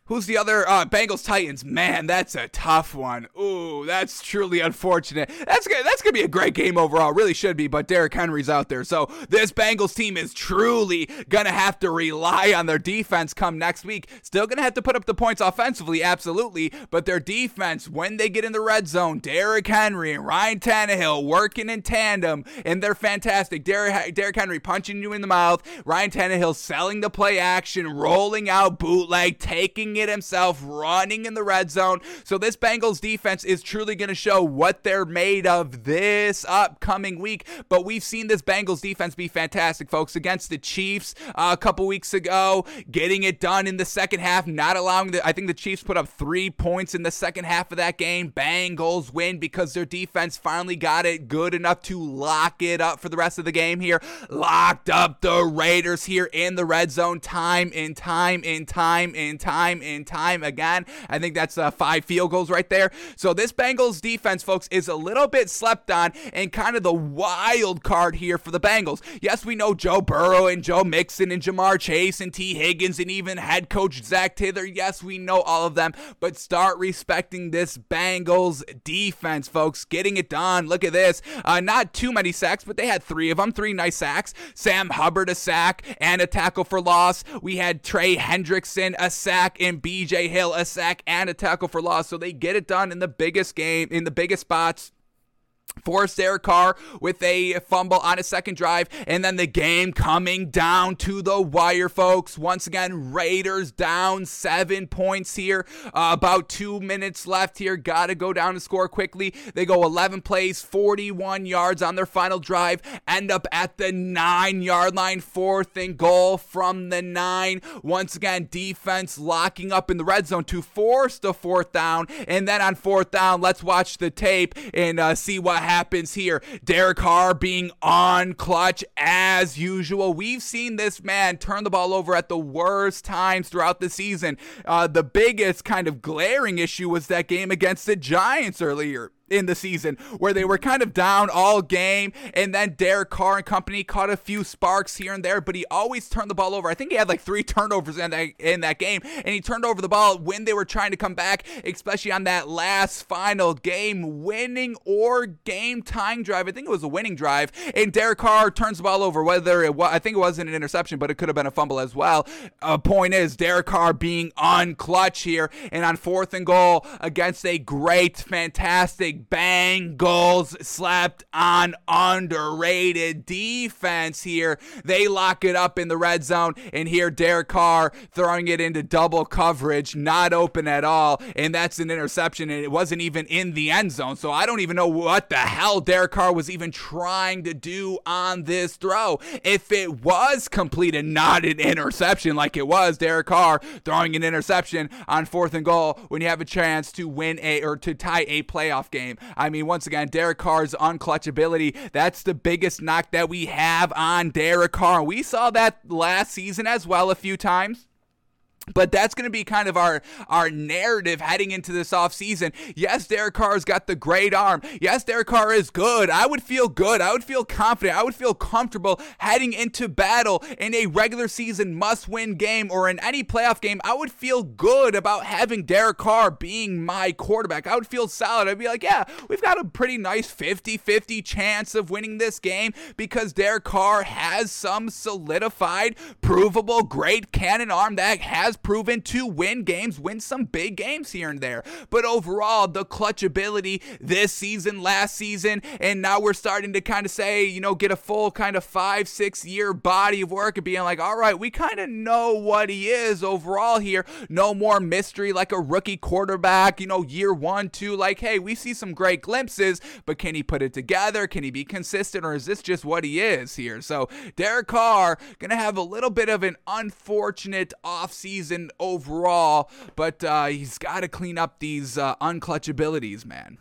Who's the other? Uh, Bengals Titans. Man, that's a tough one. Ooh, that's truly unfortunate. That's gonna, that's gonna be a great game overall. Really should be, but Derrick Henry's out there, so this Bengals team is truly gonna have to rely on their defense come next week. Still gonna have to put up the points offensively, absolutely, but their defense when they get in the red zone, Derrick Henry and Ryan Tannehill working in tandem, and they're fantastic. Derrick, Derrick Henry punching you in the mouth. Ryan Tannehill selling the play action, rolling out bootleg, taking it himself, running in the red zone. So this Bengals defense is truly going to show what they're made of this upcoming week. But we've seen this Bengals defense be fantastic, folks, against the Chiefs uh, a couple weeks ago, getting it done in the second half, not allowing the. I think the Chiefs put up three points in the second half of that game. Bengals win because their defense finally got it good enough to lock it up for the rest of the game here. Locked up the Raiders here in the red zone time and time and time and time and time again. I think that's uh, five field goals right there. So this Bengals defense, folks, is a little bit slept on and kind of the wild card here for the Bengals. Yes, we know Joe Burrow and Joe Mixon and Ja'Marr Chase and Tee Higgins and even head coach Zac Taylor. Yes, we know all of them, but start respecting this Bengals defense, folks. Getting it done. Look at this. Uh, not too many sacks, but they had three of them, three nice sacks. Sam Hubbard a sack and a tackle for loss. We had Trey Hendrickson a sack BJ Hill a sack and a tackle for loss. So they get it done in the biggest game, in the biggest spots forced Derek Carr with a fumble on a second drive, and then the game coming down to the wire, folks. Once again, Raiders down seven points here. Uh, about two minutes left here. Got to go down and score quickly. They go 11 plays, 41 yards on their final drive, end up at the nine yard line, fourth and goal from the nine. Once again, defense locking up in the red zone to force the fourth down, and then on fourth down, let's watch the tape and uh, see what happens here. Derek Carr being on clutch as usual. We've seen this man turn the ball over at the worst times throughout the season. Uh, the biggest kind of glaring issue was that game against the Giants earlier in the season where they were kind of down all game and then Derek Carr and company caught a few sparks here and there but he always turned the ball over. I think he had like 3 turnovers in that in that game and he turned over the ball when they were trying to come back especially on that last final game winning or game tying drive. I think it was a winning drive and Derek Carr turns the ball over whether it was I think it wasn't an interception but it could have been a fumble as well. A point is Derek Carr being on clutch here and on fourth and goal against a great fantastic Bengals slapped on underrated defense here. They lock it up in the red zone, and here Derek Carr throwing it into double coverage, not open at all, and that's an interception, and it wasn't even in the end zone. So I don't even know what the hell Derek Carr was even trying to do on this throw. If it was completed, not an interception like it was Derek Carr throwing an interception on fourth and goal when you have a chance to win a or to tie a playoff game game. I mean, once again, Derek Carr's unclutchability, that's the biggest knock that we have on Derek Carr. We saw that last season as well a few times. But that's going to be kind of our our narrative heading into this offseason. Yes, Derek Carr's got the great arm. Yes, Derek Carr is good. I would feel good. I would feel confident. I would feel comfortable heading into battle in a regular season must win game or in any playoff game. I would feel good about having Derek Carr being my quarterback. I would feel solid. I'd be like, yeah, we've got a pretty nice 50 50 chance of winning this game because Derek Carr has some solidified, provable, great cannon arm that has has proven to win games, win some big games here and there. But overall, the clutch ability this season, last season, and now we're starting to kind of say, you know, get a full kind of five, six year body of work and being like, all right, we kind of know what he is overall here. No more mystery like a rookie quarterback, you know, year one, two. Like, hey, we see some great glimpses, but can he put it together? Can he be consistent, or is this just what he is here? So, Derek Carr gonna have a little bit of an unfortunate offseason season overall, but uh, he's got to clean up these uh, unclutchabilities, man.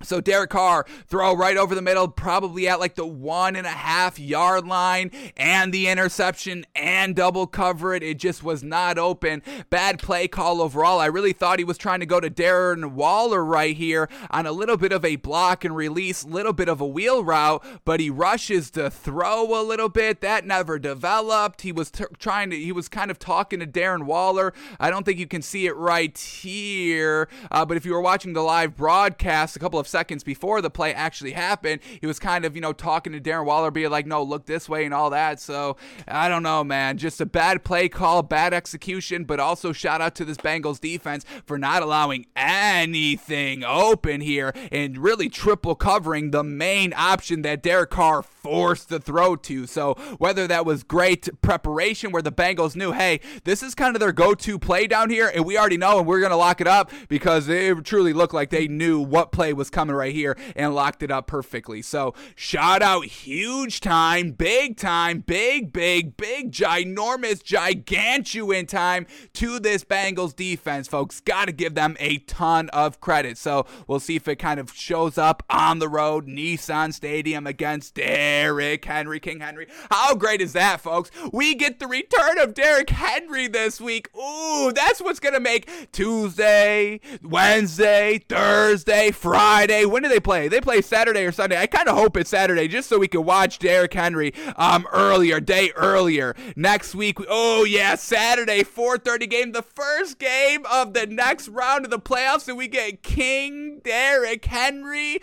So Derek Carr throw right over the middle, probably at like the one and a half yard line, and the interception and double cover it. It just was not open. Bad play call overall. I really thought he was trying to go to Darren Waller right here on a little bit of a block and release, little bit of a wheel route, but he rushes to throw a little bit. That never developed. He was t- trying to. He was kind of talking to Darren Waller. I don't think you can see it right here, uh, but if you were watching the live broadcast a couple of seconds before the play actually happened, he was kind of, you know, talking to Darren Waller, being like, no, look this way and all that. So I don't know, man. Just a bad play call, bad execution, but also shout out to this Bengals defense for not allowing anything open here and really triple covering the main option that Derek Carr forced the throw to. So whether that was great preparation where the Bengals knew, hey, this is kind of their go-to play down here, and we already know and we're gonna lock it up because it truly looked like they knew what play was coming right here and locked it up perfectly. So shout out huge time, big time, big, big, big, ginormous, gigantuan time to this Bengals defense, folks. Gotta give them a ton of credit. So we'll see if it kind of shows up on the road, Nissan Stadium against Derrick Henry, King Henry. How great is that, folks? We get the return of Derrick Henry this week. Ooh, that's what's going to make Tuesday, Wednesday, Thursday, Friday. When do they play? They play Saturday or Sunday. I kind of hope it's Saturday just so we can watch Derrick Henry um earlier, day earlier. Next week, oh yeah, Saturday, 4:30 game, the first game of the next round of the playoffs and we get King Derrick Henry.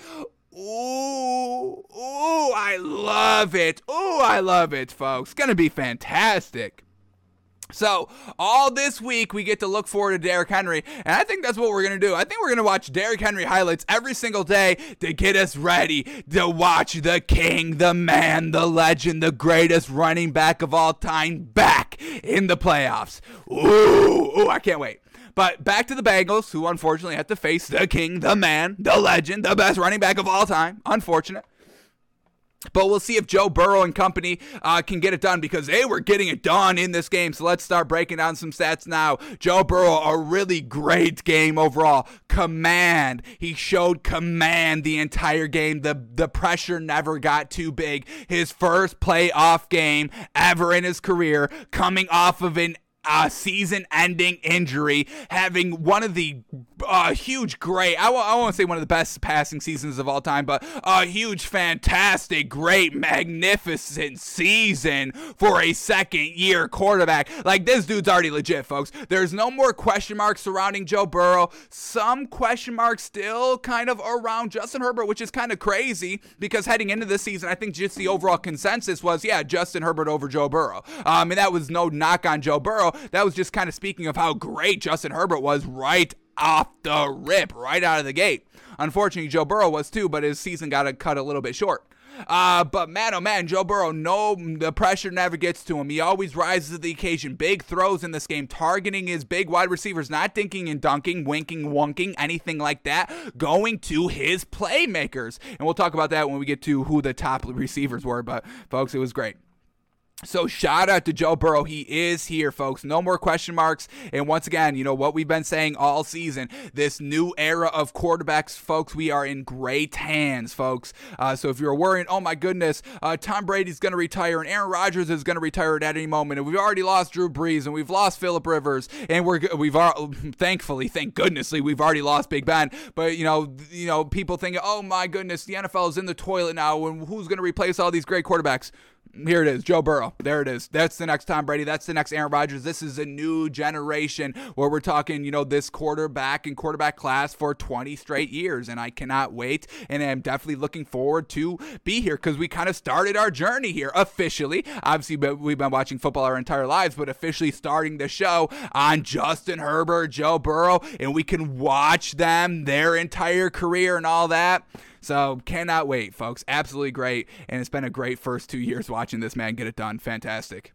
Ooh, ooh, I love it. Ooh, I love it, folks. Gonna be fantastic. So, all this week, we get to look forward to Derrick Henry, and I think that's what we're going to do. I think we're going to watch Derrick Henry highlights every single day to get us ready to watch the king, the man, the legend, the greatest running back of all time back in the playoffs. Ooh, ooh, I can't wait. But back to the Bengals, who unfortunately had to face the king, the man, the legend, the best running back of all time. Unfortunate. But we'll see if Joe Burrow and company uh, can get it done because they were getting it done in this game. So let's start breaking down some stats now. Joe Burrow, a really great game overall. Command. He showed command the entire game. The, the pressure never got too big. His first playoff game ever in his career, coming off of an uh, season ending injury, having one of the uh, huge, great, I w- I won't say one of the best passing seasons of all time, but a huge, fantastic, great, magnificent season for a second year quarterback. Like, this dude's already legit, folks. There's no more question marks surrounding Joe Burrow. Some question marks still kind of around Justin Herbert, which is kind of crazy because heading into this season, I think just the overall consensus was, yeah, Justin Herbert over Joe Burrow. Um, and that was no knock on Joe Burrow. That was just kind of speaking of how great Justin Herbert was right off the rip, right out of the gate. Unfortunately, Joe Burrow was too, but his season got cut a little bit short. Uh, but man, oh man, Joe Burrow, no, the pressure never gets to him. He always rises to the occasion. Big throws in this game, targeting his big wide receivers, not dinking and dunking, winking, wonking, anything like that. Going to his playmakers. And we'll talk about that when we get to who the top receivers were. But folks, it was great. So shout out to Joe Burrow. He is here, folks. No more question marks. And once again, you know what we've been saying all season. This new era of quarterbacks, folks. We are in great hands, folks. Uh, so if you're worrying, oh my goodness, uh, Tom Brady's going to retire and Aaron Rodgers is going to retire at any moment, and we've already lost Drew Brees and we've lost Philip Rivers, and we're we've thankfully, thank goodnessly, we've already lost Big Ben. But you know, you know, people think, oh my goodness, the NFL is in the toilet now, and who's going to replace all these great quarterbacks? Here it is, Joe Burrow. There it is. That's the next Tom Brady. That's the next Aaron Rodgers. This is a new generation where we're talking, you know, this quarterback and quarterback class for 20 straight years. And I cannot wait. And I'm definitely looking forward to be here because we kind of started our journey here officially. Obviously, we've been watching football our entire lives, but officially starting the show on Justin Herbert, Joe Burrow, and we can watch them their entire career and all that. So cannot wait, folks. Absolutely great. And it's been a great first two years watching this man get it done. Fantastic.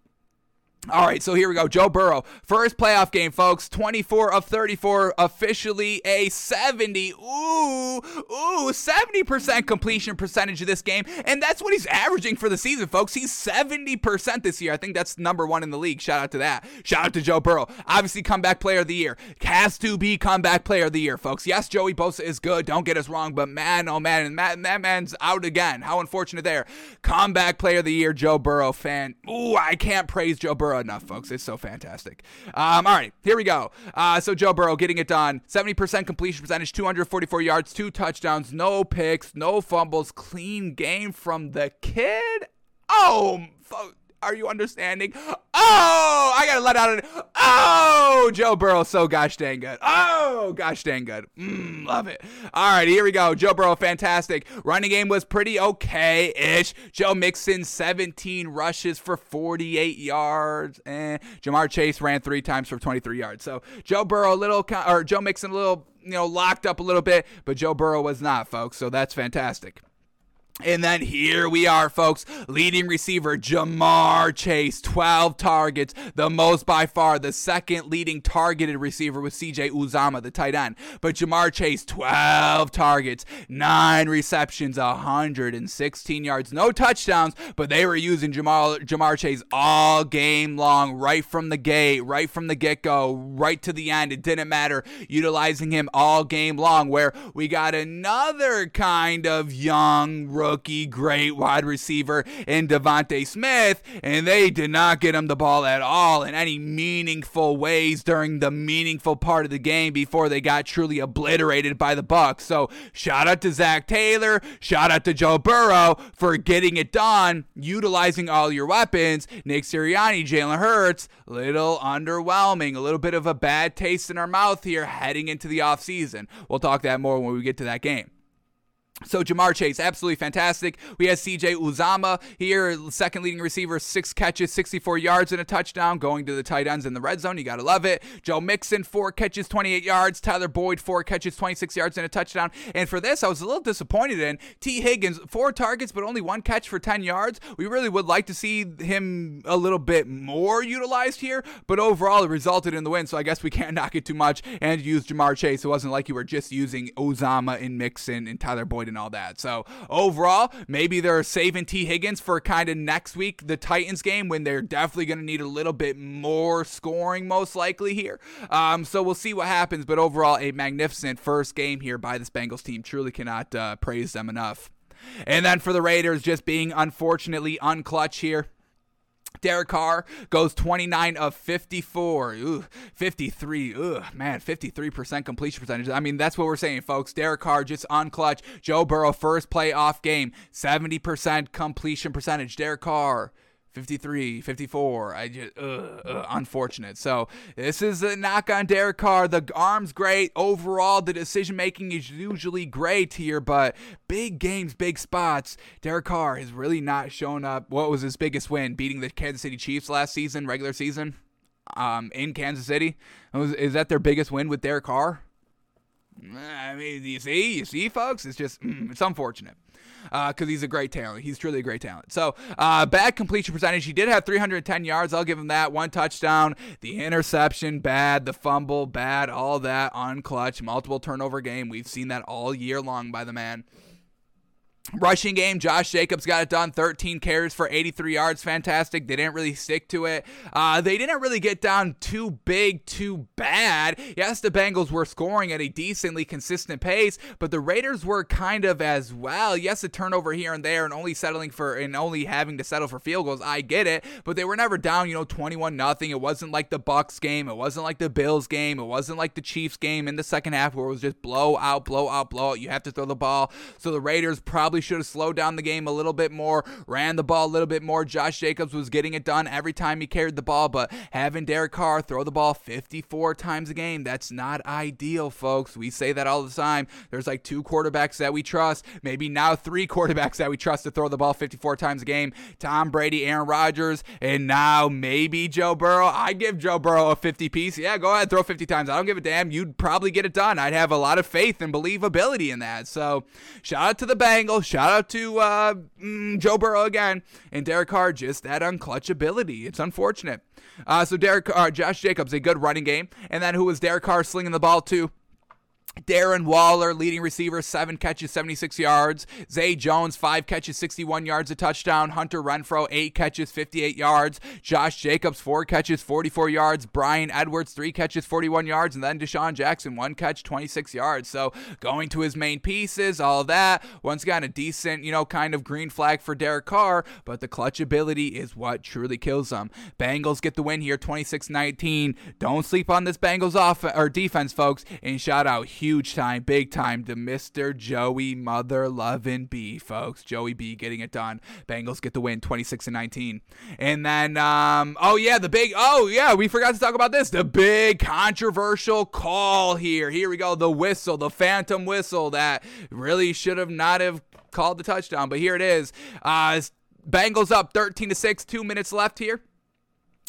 All right, so here we go. Joe Burrow, first playoff game, folks. 24 of 34, officially a 70. Ooh, ooh, 70% completion percentage of this game. And that's what he's averaging for the season, folks. He's 70% this year. I think that's number one in the league. Shout out to that. Shout out to Joe Burrow. Obviously, comeback player of the year. Has to be comeback player of the year, folks. Yes, Joey Bosa is good. Don't get us wrong, but man, oh man, and that, that man's out again. How unfortunate there. Comeback player of the year, Joe Burrow fan. Ooh, I can't praise Joe Burrow enough, folks. It's so fantastic. Um, all right, here we go. Uh, so Joe Burrow getting it done. 70% completion percentage, 244 yards, two touchdowns, no picks, no fumbles, clean game from the kid. Oh, folks are you understanding? Oh, I gotta let out an. Oh, Joe Burrow, so gosh dang good. Oh, gosh dang good. Mm, love it. All right, here we go. Joe Burrow, fantastic. Running game was pretty okay ish. Joe Mixon, 17 rushes for 48 yards. And Ja'Marr Chase ran three times for 23 yards. So Joe Burrow, a little, or Joe Mixon, a little, you know, locked up a little bit, but Joe Burrow was not, folks. So that's fantastic. And then here we are, folks. Leading receiver Ja'Marr Chase, 12 targets, the most by far. The second leading targeted receiver was CJ Uzomah, the tight end. But Ja'Marr Chase, 12 targets, 9 receptions, 116 yards, no touchdowns, but they were using Jamar, Ja'Marr Chase all game long, right from the gate, right from the get go, right to the end. It didn't matter. Utilizing him all game long, where we got another kind of young rookie, great wide receiver in DeVonta Smith, and they did not get him the ball at all in any meaningful ways during the meaningful part of the game before they got truly obliterated by the Bucks. So shout out to Zac Taylor, shout out to Joe Burrow for getting it done, utilizing all your weapons. Nick Sirianni, Jalen Hurts, little underwhelming, a little bit of a bad taste in our mouth here heading into the offseason. We'll talk that more when we get to that game. So Ja'Marr Chase, absolutely fantastic. We had CJ Uzomah here, second leading receiver, six catches, 64 yards and a touchdown, going to the tight ends in the red zone. You gotta love it. Joe Mixon, four catches, 28 yards. Tyler Boyd, four catches, 26 yards and a touchdown. And for this, I was a little disappointed in Tee Higgins, four targets but only one catch for 10 yards. We really would like to see him a little bit more utilized here, but overall it resulted in the win. So I guess we can't knock it too much and use Ja'Marr Chase. It wasn't like you were just using Uzomah and Mixon and Tyler Boyd and all that. So overall, maybe they're saving Tee Higgins for kind of next week, the Titans game, when they're definitely going to need a little bit more scoring, most likely here. Um, so we'll see what happens. But overall, a magnificent first game here by this Bengals team. Truly cannot uh, praise them enough. And then for the Raiders, just being unfortunately unclutch here. Derek Carr goes 29 of 54. Ooh, 53. Ooh, man, 53% completion percentage. I mean, that's what we're saying, folks. Derek Carr just on clutch. Joe Burrow, first playoff game, 70% completion percentage. Derek Carr 53, 54. I just, uh, uh, unfortunate. So this is a knock on Derek Carr. The arm's great. Overall, the decision making is usually great here, but big games, big spots. Derek Carr has really not shown up. What was his biggest win? Beating the Kansas City Chiefs last season, regular season, um, in Kansas City. Was, is that their biggest win with Derek Carr? I mean, you see, you see, folks, it's just, mm, it's unfortunate because uh, he's a great talent. He's truly a great talent. So, uh, bad completion percentage. He did have 310 yards. I'll give him that. One touchdown. The interception, bad. The fumble, bad. All that on clutch. Multiple turnover game. We've seen that all year long by the man. Rushing game, Josh Jacobs got it done. 13 carries for 83 yards. Fantastic. They didn't really stick to it. Uh, they didn't really get down too big, too bad. Yes, the Bengals were scoring at a decently consistent pace, but the Raiders were kind of as well. Yes, a turnover here and there and only settling for and only having to settle for field goals. I get it, but they were never down, you know, 21 nothing. It wasn't like the Bucks game. It wasn't like the Bills game. It wasn't like the Chiefs game in the second half where it was just blow out, blow out, blow out. You have to throw the ball. So the Raiders probably probably should have slowed down the game a little bit more, ran the ball a little bit more. Josh Jacobs was getting it done every time he carried the ball, but having Derek Carr throw the ball 54 times a game, that's not ideal, folks. We say that all the time. There's like two quarterbacks that we trust, maybe now three quarterbacks that we trust to throw the ball 54 times a game Tom Brady, Aaron Rodgers, and now maybe Joe Burrow. I give Joe Burrow a 50 piece. Yeah, go ahead, throw 50 times. I don't give a damn. You'd probably get it done. I'd have a lot of faith and believability in that. So, shout out to the Bengals. Shout out to uh, mm, Joe Burrow again and Derek Carr, just that unclutchability. It's unfortunate. Uh, so Derek, uh, Josh Jacobs, a good running game, and then who was Derek Carr slinging the ball to? Darren Waller, leading receiver, seven catches, 76 yards. Zay Jones, five catches, 61 yards, a touchdown. Hunter Renfrow, eight catches, 58 yards. Josh Jacobs, four catches, 44 yards. Bryan Edwards, three catches, 41 yards. And then DeSean Jackson, one catch, 26 yards. So going to his main pieces, all that. Once again, a decent, you know, kind of green flag for Derek Carr, but the clutch ability is what truly kills them. Bengals get the win here, 26 19. Don't sleep on this Bengals off or defense, folks. And shout out huge time, big time to Mr. Joey Mother Lovin' B, folks. Joey B getting it done. Bengals get the win 26 and 19. And then um oh yeah, the big oh yeah, we forgot to talk about this. The big controversial call here. Here we go. The whistle, the phantom whistle that really should have not have called the touchdown, but here it is. Uh Bengals up 13 to 6, 2 minutes left here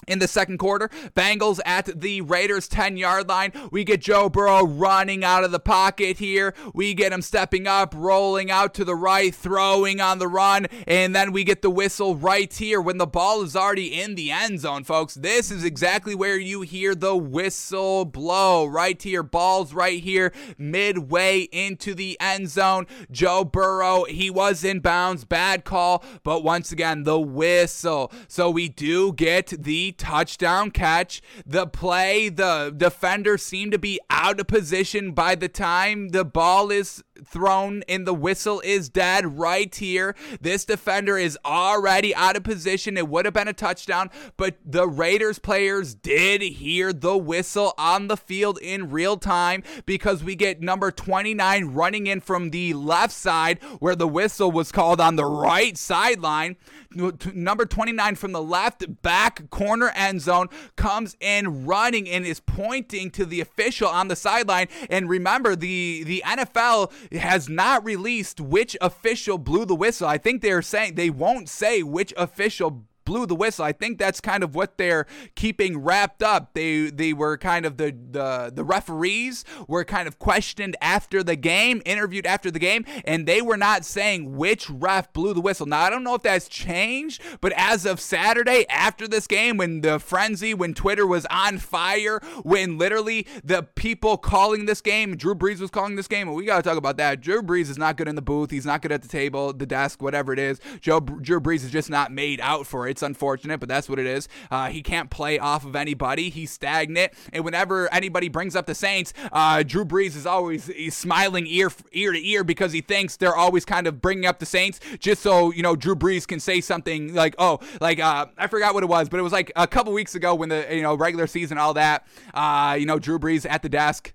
in the second quarter. Bengals at the Raiders 10 yard line. We get Joe Burrow running out of the pocket here. We get him stepping up, rolling out to the right, throwing on the run, and then we get the whistle right here when the ball is already in the end zone, folks. This is exactly where you hear the whistle blow right here. Ball's right here, midway into the end zone. Joe Burrow, he was in bounds. Bad call, but once again, the whistle. So we do get the touchdown catch. The play, the defender seemed to be out of position by the time the ball is thrown and the whistle is dead right here. This defender is already out of position. It would have been a touchdown, but the Raiders players did hear the whistle on the field in real time because we get number 29 running in from the left side where the whistle was called on the right sideline. Number 29 from the left back corner end zone comes in running and is pointing to the official on the sideline. And remember, the, the NFL has not released which official blew the whistle. I think they're saying they won't say which official blew the whistle. I think that's kind of what they're keeping wrapped up. They they were kind of the the the referees were kind of questioned after the game, interviewed after the game, and they were not saying which ref blew the whistle. Now I don't know if that's changed, but as of Saturday after this game when the frenzy when Twitter was on fire, when literally the people calling this game, Drew Brees was calling this game, and we got to talk about that. Drew Brees is not good in the booth. He's not good at the table, the desk, whatever it is. Joe Drew Brees is just not made out for it. It's unfortunate, but that's what it is. Uh, he can't play off of anybody. He's stagnant. And whenever anybody brings up the Saints, uh, Drew Brees is always he's smiling ear ear to ear because he thinks they're always kind of bringing up the Saints just so you know Drew Brees can say something like, "Oh, like uh, I forgot what it was, but it was like a couple weeks ago when the you know regular season, all that. Uh, you know, Drew Brees at the desk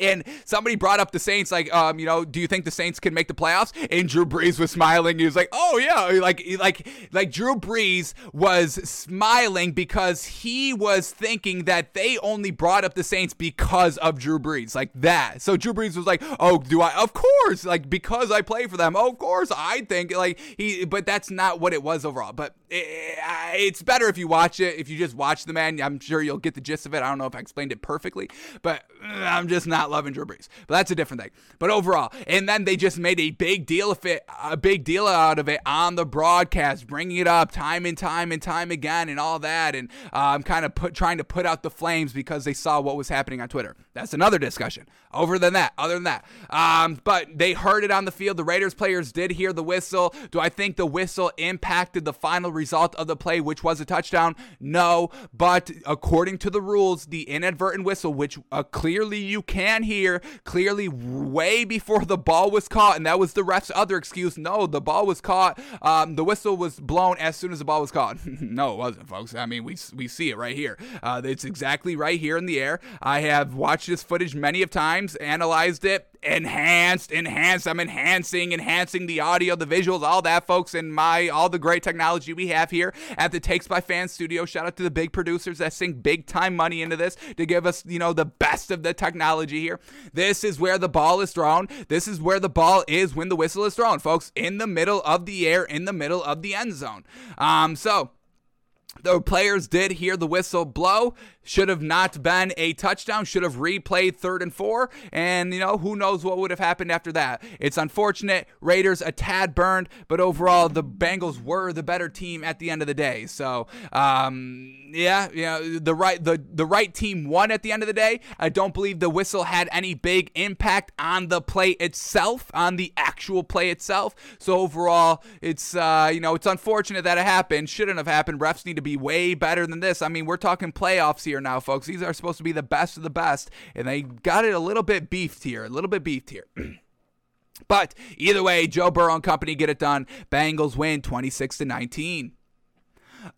and somebody brought up the Saints, like, um, you know, do you think the Saints can make the playoffs? And Drew Brees was smiling. He was like, "Oh yeah," like, like, like Drew Brees was smiling because he was thinking that they only brought up the Saints because of Drew Brees, like that. So Drew Brees was like, "Oh, do I? Of course, like because I play for them. Oh, of course, I think like he." But that's not what it was overall. But it, it's better if you watch it. If you just watch the man, I'm sure you'll get the gist of it. I don't know if I explained it perfectly, but uh, I'm just not not loving Drew Brees, but that's a different thing. But overall, and then they just made a big deal of it, a big deal out of it on the broadcast, bringing it up time and time and time again, and all that, and um, kind of put trying to put out the flames because they saw what was happening on Twitter. That's another discussion. Over than that, other than that, um, but they heard it on the field. The Raiders players did hear the whistle. Do I think the whistle impacted the final result of the play, which was a touchdown? No, but according to the rules, the inadvertent whistle, which uh, clearly you can here clearly way before the ball was caught, and that was the ref's other excuse. No, the ball was caught. Um, the whistle was blown as soon as the ball was caught. no, it wasn't, folks. I mean, we we see it right here. Uh, it's exactly right here in the air. I have watched this footage many of times, analyzed it, enhanced, enhanced. I'm enhancing, enhancing the audio, the visuals, all that, folks, and my all the great technology we have here at the Takes by Fans studio. Shout out to the big producers that sink big time money into this to give us, you know, the best of the technology here. This is where the ball is thrown. This is where the ball is when the whistle is thrown, folks, in the middle of the air, in the middle of the end zone. Um, so the players did hear the whistle blow. Should have not been a touchdown. Should have replayed third and four. And, you know, who knows what would have happened after that. It's unfortunate. Raiders a tad burned, but overall, the Bengals were the better team at the end of the day. So, um, yeah, you know, the right the, the right team won at the end of the day. I don't believe the whistle had any big impact on the play itself, on the actual play itself. So overall, it's uh, you know, it's unfortunate that it happened. Shouldn't have happened. Refs need to be way better than this. I mean, we're talking playoffs here now, folks. These are supposed to be the best of the best, and they got it a little bit beefed here, a little bit beefed here. but either way, Joe Burrow and company get it done. Bengals win 26 to 19.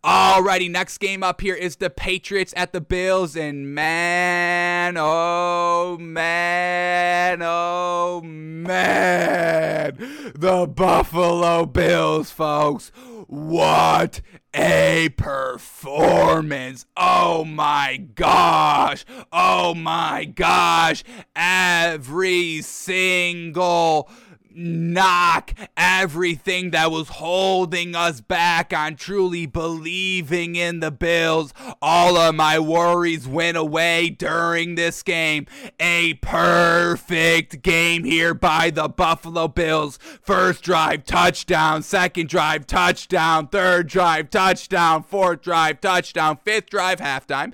Alrighty, next game up here is the Patriots at the Bills, and man, oh man, oh man, the Buffalo Bills, folks. What a performance! Oh my gosh! Oh my gosh! Every single knock everything that was holding us back on truly believing in the Bills. All of my worries went away during this game. A perfect game here by the Buffalo Bills. First drive, touchdown. Second drive, touchdown. Third drive, touchdown. Fourth drive, touchdown. Fifth drive, halftime.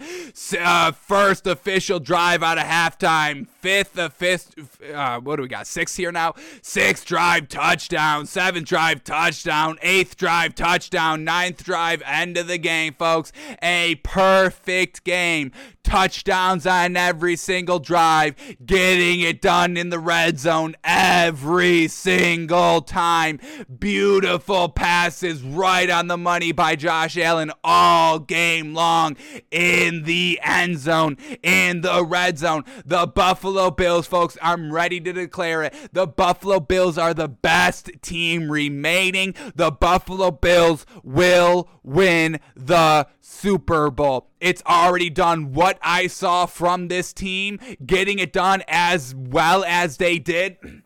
Uh, first official drive out of halftime. Fifth, the fifth, uh, what do we got? Six here now. Six Sixth drive touchdown, seventh drive touchdown, eighth drive touchdown, ninth drive end of the game, folks. A perfect game touchdowns on every single drive, getting it done in the red zone every single time. Beautiful passes right on the money by Josh Allen all game long in the end zone, in the red zone. The Buffalo Bills, folks, I'm ready to declare it. The Buffalo Bills are the best team remaining. The Buffalo Bills will win the Super Bowl. It's already done what I saw from this team, getting it done as well as they did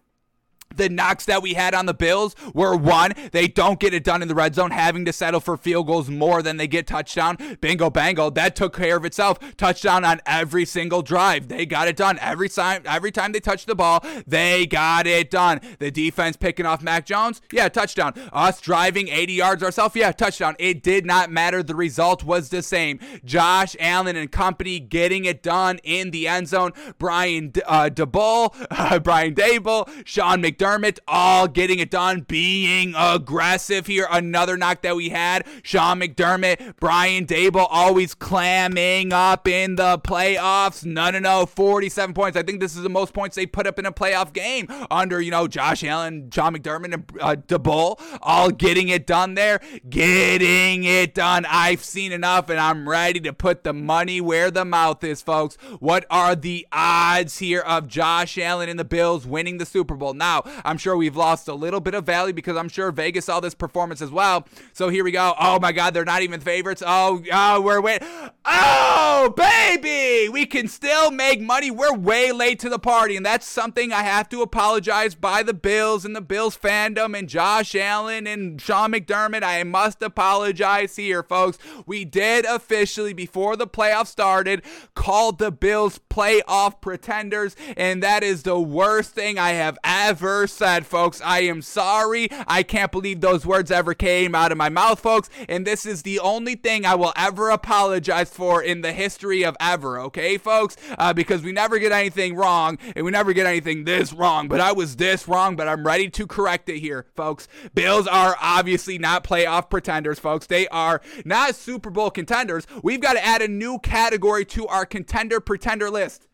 the knocks that we had on the Bills were one, they don't get it done in the red zone, having to settle for field goals more than they get touchdown. Bingo bango. That took care of itself. Touchdown on every single drive. They got it done. Every time every time they touched the ball, they got it done. The defense picking off Mac Jones, yeah, touchdown. Us driving 80 yards ourselves, yeah, touchdown. It did not matter. The result was the same. Josh Allen and company getting it done in the end zone. Brian uh, DeBull, uh, Brian Daboll, Sean McDermott McDermott all getting it done, being aggressive here. Another knock that we had. Sean McDermott, Brian Daboll always clamming up in the playoffs. No, no, no. 47 points. I think this is the most points they put up in a playoff game under, you know, Josh Allen, Sean McDermott, and uh, DeBull all getting it done there. Getting it done. I've seen enough and I'm ready to put the money where the mouth is, folks. What are the odds here of Josh Allen and the Bills winning the Super Bowl? Now, I'm sure we've lost a little bit of value because I'm sure Vegas saw this performance as well. So here we go. Oh my God, they're not even favorites. Oh, oh, we're waiting. Oh, baby, we can still make money. We're way late to the party, and that's something I have to apologize by the Bills and the Bills fandom and Josh Allen and Sean McDermott. I must apologize here, folks. We did officially, before the playoffs started, called the Bills playoff pretenders, and that is the worst thing I have ever said, folks. I am sorry. I can't believe those words ever came out of my mouth, folks. And this is the only thing I will ever apologize for in the history of ever, okay, folks? Uh, because we never get anything wrong and we never get anything this wrong. But I was this wrong, but I'm ready to correct it here, folks. Bills are obviously not playoff pretenders, folks. They are not Super Bowl contenders. We've got to add a new category to our contender pretender list.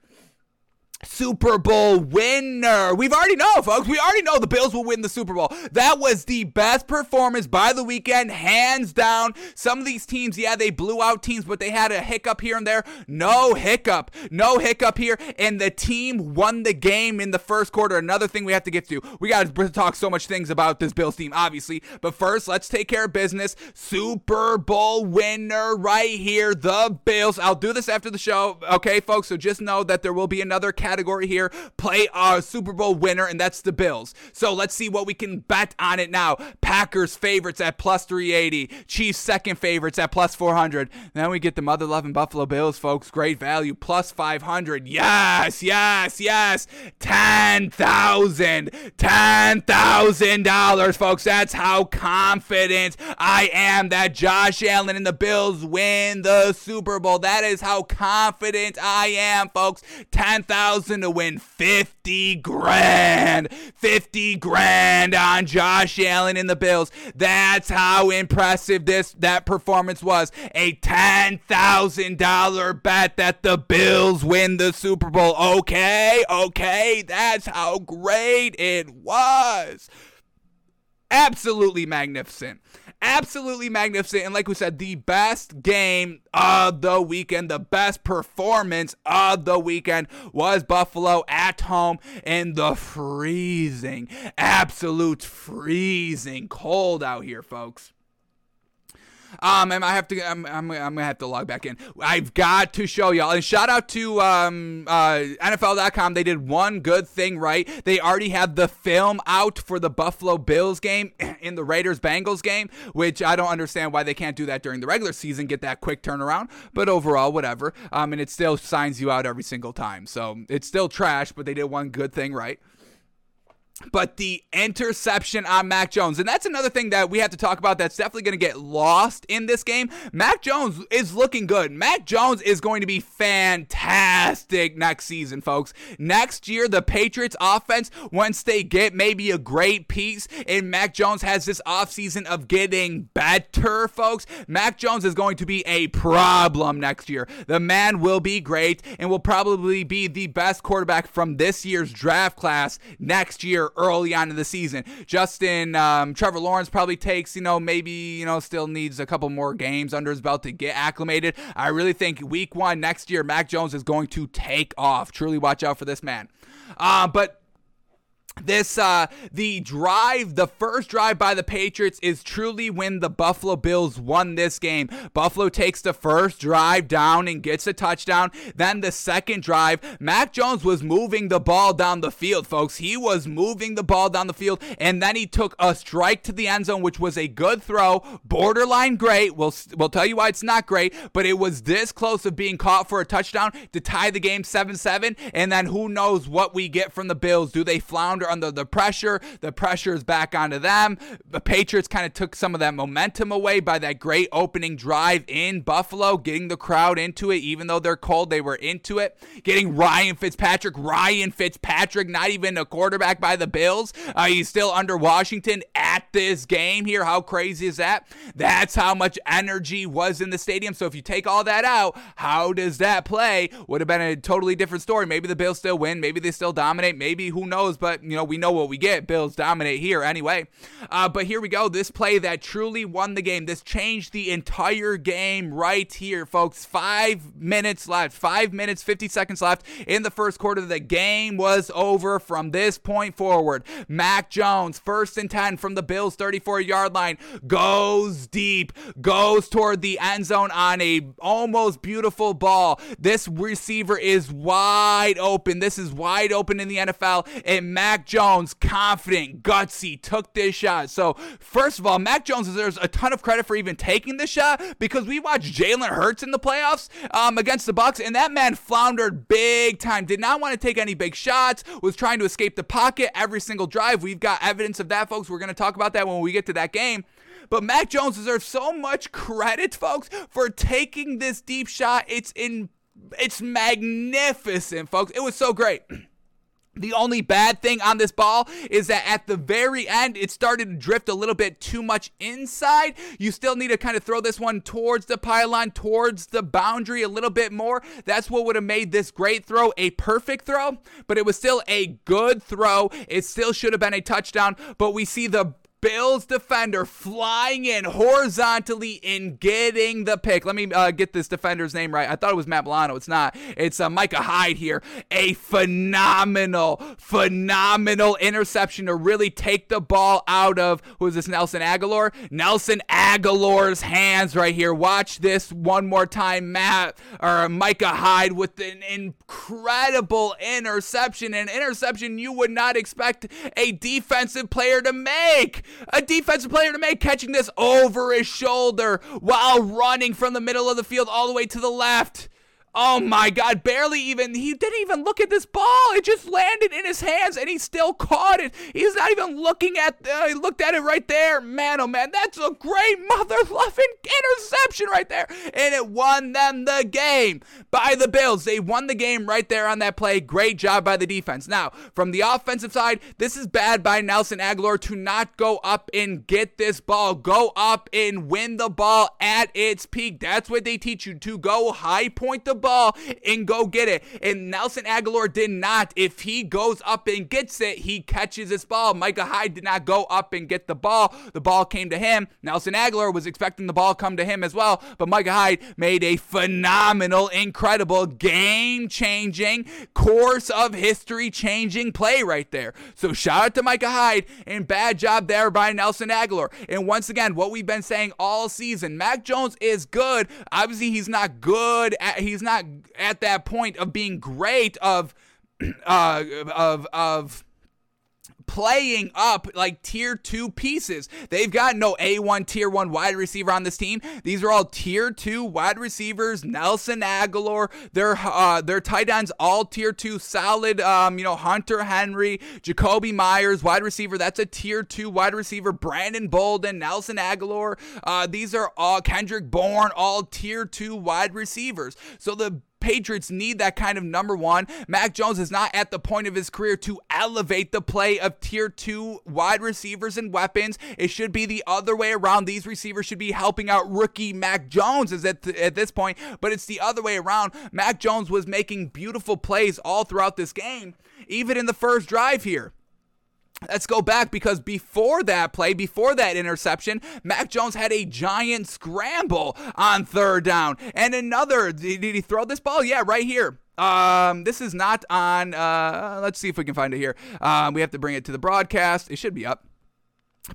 Super Bowl winner. We've already know, folks. We already know the Bills will win the Super Bowl. That was the best performance by the weekend, hands down. Some of these teams, yeah, they blew out teams, but they had a hiccup here and there. No hiccup. No hiccup here. And the team won the game in the first quarter. Another thing we have to get to. We got to talk so much things about this Bills team, obviously. But first, let's take care of business. Super Bowl winner right here, the Bills. I'll do this after the show, okay, folks? So just know that there will be another category category here. Play our Super Bowl winner, and that's the Bills. So let's see what we can bet on it now. Packers favorites at plus 380. Chiefs second favorites at plus 400. Then we get the mother loving Buffalo Bills, folks. Great value, plus 500. Yes, yes, yes. 10,000. $10,000, folks. That's how confident I am that Josh Allen and the Bills win the Super Bowl. That is how confident I am, folks. 10,000 to win 50 grand. 50 grand on Josh Allen and the Bills. That's how impressive this that performance was. A $10,000 bet that the Bills win the Super Bowl. Okay, okay, that's how great it was. Absolutely magnificent absolutely magnificent. And like we said, the best game of the weekend, the best performance of the weekend was Buffalo at home in the freezing, absolute freezing cold out here, folks. Um, and I have to. I'm, I'm, I'm gonna have to log back in. I've got to show y'all. And shout out to um, uh, NFL.com. They did one good thing right. They already have the film out for the Buffalo Bills game in the Raiders Bengals game, which I don't understand why they can't do that during the regular season. Get that quick turnaround. But overall, whatever. Um, and it still signs you out every single time. So it's still trash, but they did one good thing right but the interception on Mac Jones. And that's another thing that we have to talk about that's definitely going to get lost in this game. Mac Jones is looking good. Mac Jones is going to be fantastic next season, folks. Next year, the Patriots offense, once they get maybe a great piece, and Mac Jones has this offseason of getting better, folks, Mac Jones is going to be a problem next year. The man will be great and will probably be the best quarterback from this year's draft class next year early on in the season. Justin, um, Trevor Lawrence probably takes, you know, maybe, you know, still needs a couple more games under his belt to get acclimated. I really think week one next year, Mac Jones is going to take off. Truly watch out for this man. Uh, but this uh the drive the first drive by the patriots is truly when the buffalo bills won this game. Buffalo takes the first drive down and gets a touchdown. Then the second drive mac jones was moving the ball down the field folks. He was moving the ball down the field and then he took a strike to the end zone which was a good throw. Borderline great. We'll we'll tell you why it's not great but it was this close of being caught for a touchdown to tie the game 7-7 and then who knows what we get from the bills. Do they flounder under the pressure. The pressure is back onto them. The Patriots kind of took some of that momentum away by that great opening drive in Buffalo, getting the crowd into it. Even though they're cold, they were into it. Getting Ryan Fitzpatrick, Ryan Fitzpatrick, not even a quarterback by the Bills. Uh, he's still under Washington at this game here. How crazy is that? That's how much energy was in the stadium. So if you take all that out, how does that play? Would have been a totally different story. Maybe the Bills still win. Maybe they still dominate. Maybe who knows? But you know we know what we get. Bills dominate here anyway. Uh, but here we go. This play that truly won the game. This changed the entire game right here, folks. Five minutes left. Five minutes, 50 seconds left in the first quarter. The game was over from this point forward. Mac Jones, first and 10 from the Bills 34 yard line, goes deep, goes toward the end zone on a almost beautiful ball. This receiver is wide open. This is wide open in the NFL. And Mac Jones, confident, gutsy, took this shot. So, first of all, Mac Jones deserves a ton of credit for even taking the shot because we watched Jalen Hurts in the playoffs um, against the Bucs, and that man floundered big time. Did not want to take any big shots. Was trying to escape the pocket every single drive. We've got evidence of that, folks. We're going to talk about that when we get to that game. But Mac Jones deserves so much credit, folks, for taking this deep shot. It's in it's magnificent, folks. It was so great. The only bad thing on this ball is that at the very end, it started to drift a little bit too much inside. You still need to kind of throw this one towards the pylon, towards the boundary a little bit more. That's what would have made this great throw a perfect throw, but it was still a good throw. It still should have been a touchdown, but we see the Bills defender flying in horizontally and getting the pick. Let me uh, get this defender's name right. I thought it was Matt Milano. It's not. It's uh, Micah Hyde here. A phenomenal, phenomenal interception to really take the ball out of who is this? Nelson Agholor. Nelson Agholor's hands right here. Watch this one more time, Matt or Micah Hyde with an incredible interception. An interception you would not expect a defensive player to make. A defensive player to make, catching this over his shoulder while running from the middle of the field all the way to the left. Oh my God, barely even, he didn't even look at this ball. It just landed in his hands and he still caught it. He's not even looking at, uh, he looked at it right there. Man, oh man, that's a great mother loving interception right there. And it won them the game by the Bills. They won the game right there on that play. Great job by the defense. Now, from the offensive side, this is bad by Nelson Agholor to not go up and get this ball. Go up and win the ball at its peak. That's what they teach you to go high point the ball and go get it. And Nelson Agholor did not. If he goes up and gets it, he catches this ball. Micah Hyde did not go up and get the ball. The ball came to him. Nelson Agholor was expecting the ball come to him as well, but Micah Hyde made a phenomenal, incredible, game changing, course of history changing play right there. So shout out to Micah Hyde and bad job there by Nelson Agholor. And once again, what we've been saying all season, Mac Jones is good. Obviously, he's not good. At, he's not not at that point of being great of uh, of of playing up like tier two pieces. They've got no A1 tier one wide receiver on this team. These are all tier two wide receivers. Nelson Agholor, their uh, their tight ends all tier two solid. Um, you know Hunter Henry, Jakobi Meyers, wide receiver. That's a tier two wide receiver. Brandon Bolden, Nelson Agholor. Uh, these are all Kendrick Bourne, all tier two wide receivers. So the Patriots need that kind of number one. Mac Jones is not at the point of his career to elevate the play of tier two wide receivers and weapons. It should be the other way around. These receivers should be helping out rookie Mac Jones is at, th- at this point, but it's the other way around. Mac Jones was making beautiful plays all throughout this game, even in the first drive here. Let's go back because before that play, before that interception, Mac Jones had a giant scramble on third down. And another, did he throw this ball? Yeah, right here. Um, this is not on. Uh, let's see if we can find it here. Um, we have to bring it to the broadcast. It should be up.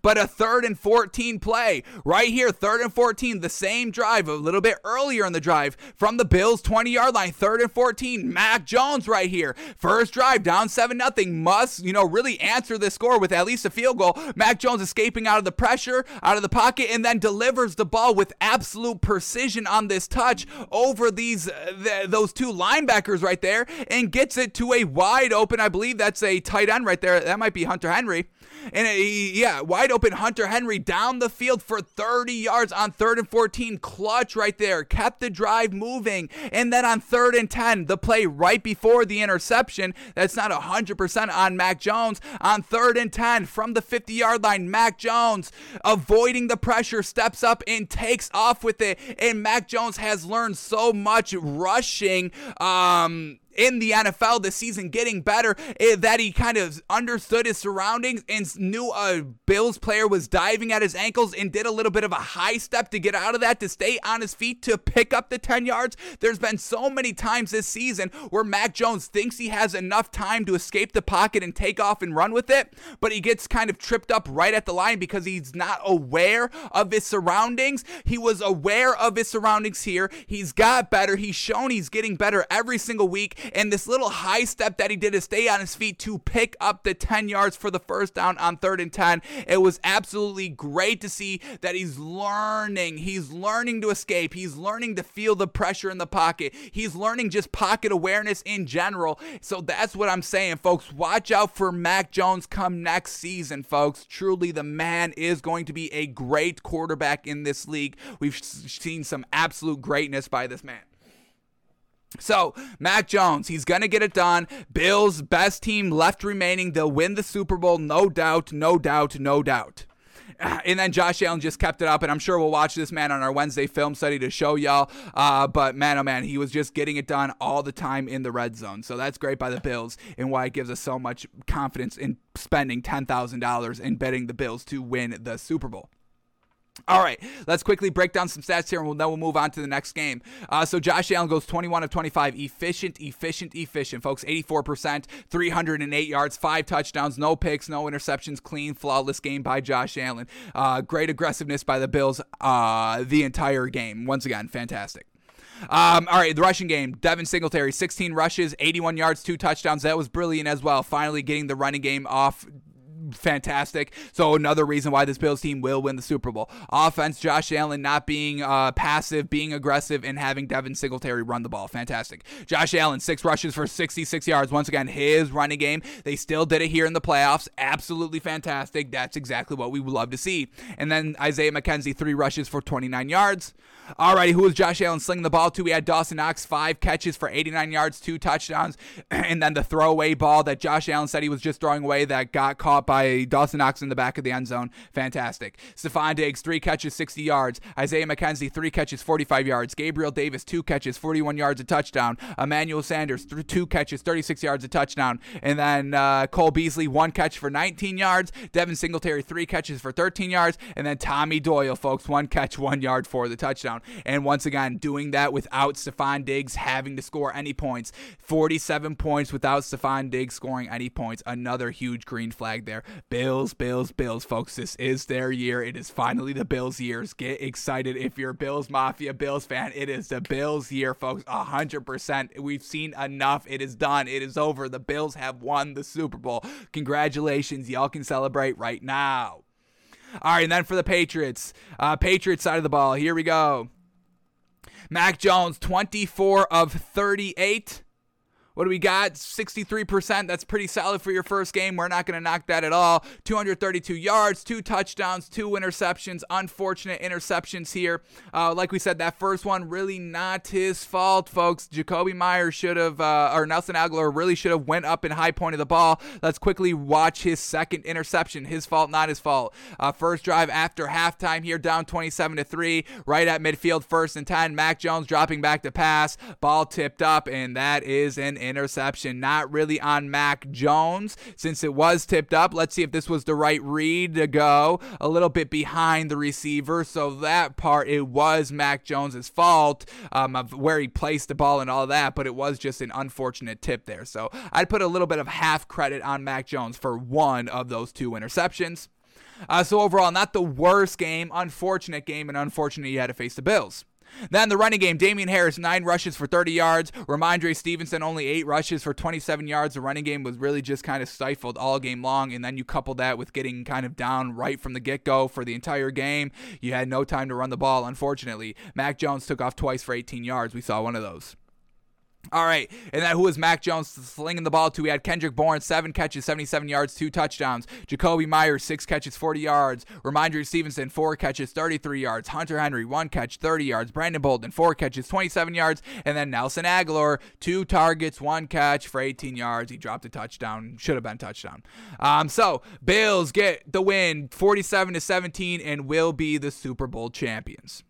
But a third and 14 play right here, third and 14, the same drive a little bit earlier in the drive from the Bills 20 yard line, third and 14. Mac Jones right here, first drive down 7 nothing. Must, you know, really answer this score with at least a field goal. Mac Jones escaping out of the pressure, out of the pocket, and then delivers the ball with absolute precision on this touch over these uh, th- those two linebackers right there and gets it to a wide open, I believe that's a tight end right there. That might be Hunter Henry. And uh, yeah, wide open Hunter Henry down the field for 30 yards on third and 14. Clutch right there. Kept the drive moving. And then on third and 10, the play right before the interception. That's not 100% on Mac Jones. On third and 10 from the 50 yard line, Mac Jones avoiding the pressure, steps up and takes off with it. And Mac Jones has learned so much rushing. Um, in the NFL this season, getting better, eh, that he kind of understood his surroundings and knew a Bills player was diving at his ankles and did a little bit of a high step to get out of that, to stay on his feet, to pick up the 10 yards. There's been so many times this season where Mac Jones thinks he has enough time to escape the pocket and take off and run with it, but he gets kind of tripped up right at the line because he's not aware of his surroundings. He was aware of his surroundings here. He's got better. He's shown he's getting better every single week and this little high step that he did to stay on his feet to pick up the 10 yards for the first down on third and 10. It was absolutely great to see that he's learning. He's learning to escape. He's learning to feel the pressure in the pocket. He's learning just pocket awareness in general. So that's what I'm saying, folks. Watch out for Mac Jones come next season, folks. Truly, the man is going to be a great quarterback in this league. We've seen some absolute greatness by this man. So, Mac Jones, he's going to get it done. Bills, best team left remaining. They'll win the Super Bowl, no doubt, no doubt, no doubt. And then Josh Allen just kept it up, and I'm sure we'll watch this man on our Wednesday film study to show y'all. Uh, but man, oh man, he was just getting it done all the time in the red zone. So that's great by the Bills, and why it gives us so much confidence in spending $10,000 and betting the Bills to win the Super Bowl. All right, let's quickly break down some stats here, and we'll, then we'll move on to the next game. Uh, so Josh Allen goes 21 of 25, efficient, efficient, efficient, folks. 84%, 308 yards, five touchdowns, no picks, no interceptions, clean, flawless game by Josh Allen. Uh, great aggressiveness by the Bills uh, the entire game. Once again, fantastic. Um, all right, the rushing game. Devin Singletary, 16 rushes, 81 yards, two touchdowns. That was brilliant as well. Finally getting the running game off fantastic. So another reason why this Bills team will win the Super Bowl. Offense, Josh Allen not being uh, passive, being aggressive, and having Devin Singletary run the ball. Fantastic. Josh Allen, six rushes for 66 yards. Once again, his running game. They still did it here in the playoffs. Absolutely fantastic. That's exactly what we would love to see. And then Isaiah McKenzie, three rushes for 29 yards. Alrighty, who was Josh Allen slinging the ball to? We had Dawson Knox, five catches for 89 yards, two touchdowns, and then the throwaway ball that Josh Allen said he was just throwing away that got caught by Dawson Knox in the back of the end zone. Fantastic. Stefon Diggs, three catches, 60 yards. Isaiah McKenzie, three catches, 45 yards. Gabriel Davis, two catches, 41 yards, a touchdown. Emmanuel Sanders, th- two catches, 36 yards, a touchdown. And then uh, Cole Beasley, one catch for 19 yards. Devin Singletary, three catches for 13 yards. And then Tommy Doyle, folks, one catch, one yard for the touchdown. And once again, doing that without Stefon Diggs having to score any points. 47 points without Stefon Diggs scoring any points. Another huge green flag there. Bills, Bills, Bills, folks. This is their year. It is finally the Bills' years. Get excited if you're a Bills Mafia Bills fan. It is the Bills' year, folks. 100%. We've seen enough. It is done. It is over. The Bills have won the Super Bowl. Congratulations. Y'all can celebrate right now. All right, and then for the Patriots, uh, Patriots side of the ball, here we go. Mac Jones, 24 of 38. What do we got? 63%. That's pretty solid for your first game. We're not going to knock that at all. 232 yards, two touchdowns, two interceptions. Unfortunate interceptions here. Uh, like we said, that first one really not his fault, folks. Jakobi Meyers should have, uh, or Nelson Agholor really should have went up and high pointed the ball. Let's quickly watch his second interception. His fault, not his fault. Uh, first drive after halftime here, down 27 to three, right at midfield, first and 10. Mac Jones dropping back to pass, ball tipped up, and that is an interception. Not really on Mac Jones since it was tipped up. Let's see if this was the right read to go. A little bit behind the receiver. So that part, it was Mac Jones's fault um, of where he placed the ball and all that, but it was just an unfortunate tip there. So I'd put a little bit of half credit on Mac Jones for one of those two interceptions. Uh, so overall, not the worst game, unfortunate game, and unfortunate you had to face the Bills. Then the running game, Damien Harris, nine rushes for 30 yards. Rhamondre Stevenson, only eight rushes for 27 yards. The running game was really just kind of stifled all game long. And then you couple that with getting kind of down right from the get go for the entire game. You had no time to run the ball, unfortunately. Mac Jones took off twice for 18 yards. We saw one of those. All right, and then who was Mac Jones slinging the ball to? We had Kendrick Bourne, seven catches, 77 yards, two touchdowns. Jakobi Meyers, six catches, 40 yards. Rhamondre Stevenson, four catches, 33 yards. Hunter Henry, one catch, 30 yards. Brandon Bolden, four catches, 27 yards. And then Nelson Agholor, two targets, one catch for 18 yards. He dropped a touchdown. Should have been touchdown. Um, so Bills get the win, 47 to 17, and will be the Super Bowl champions.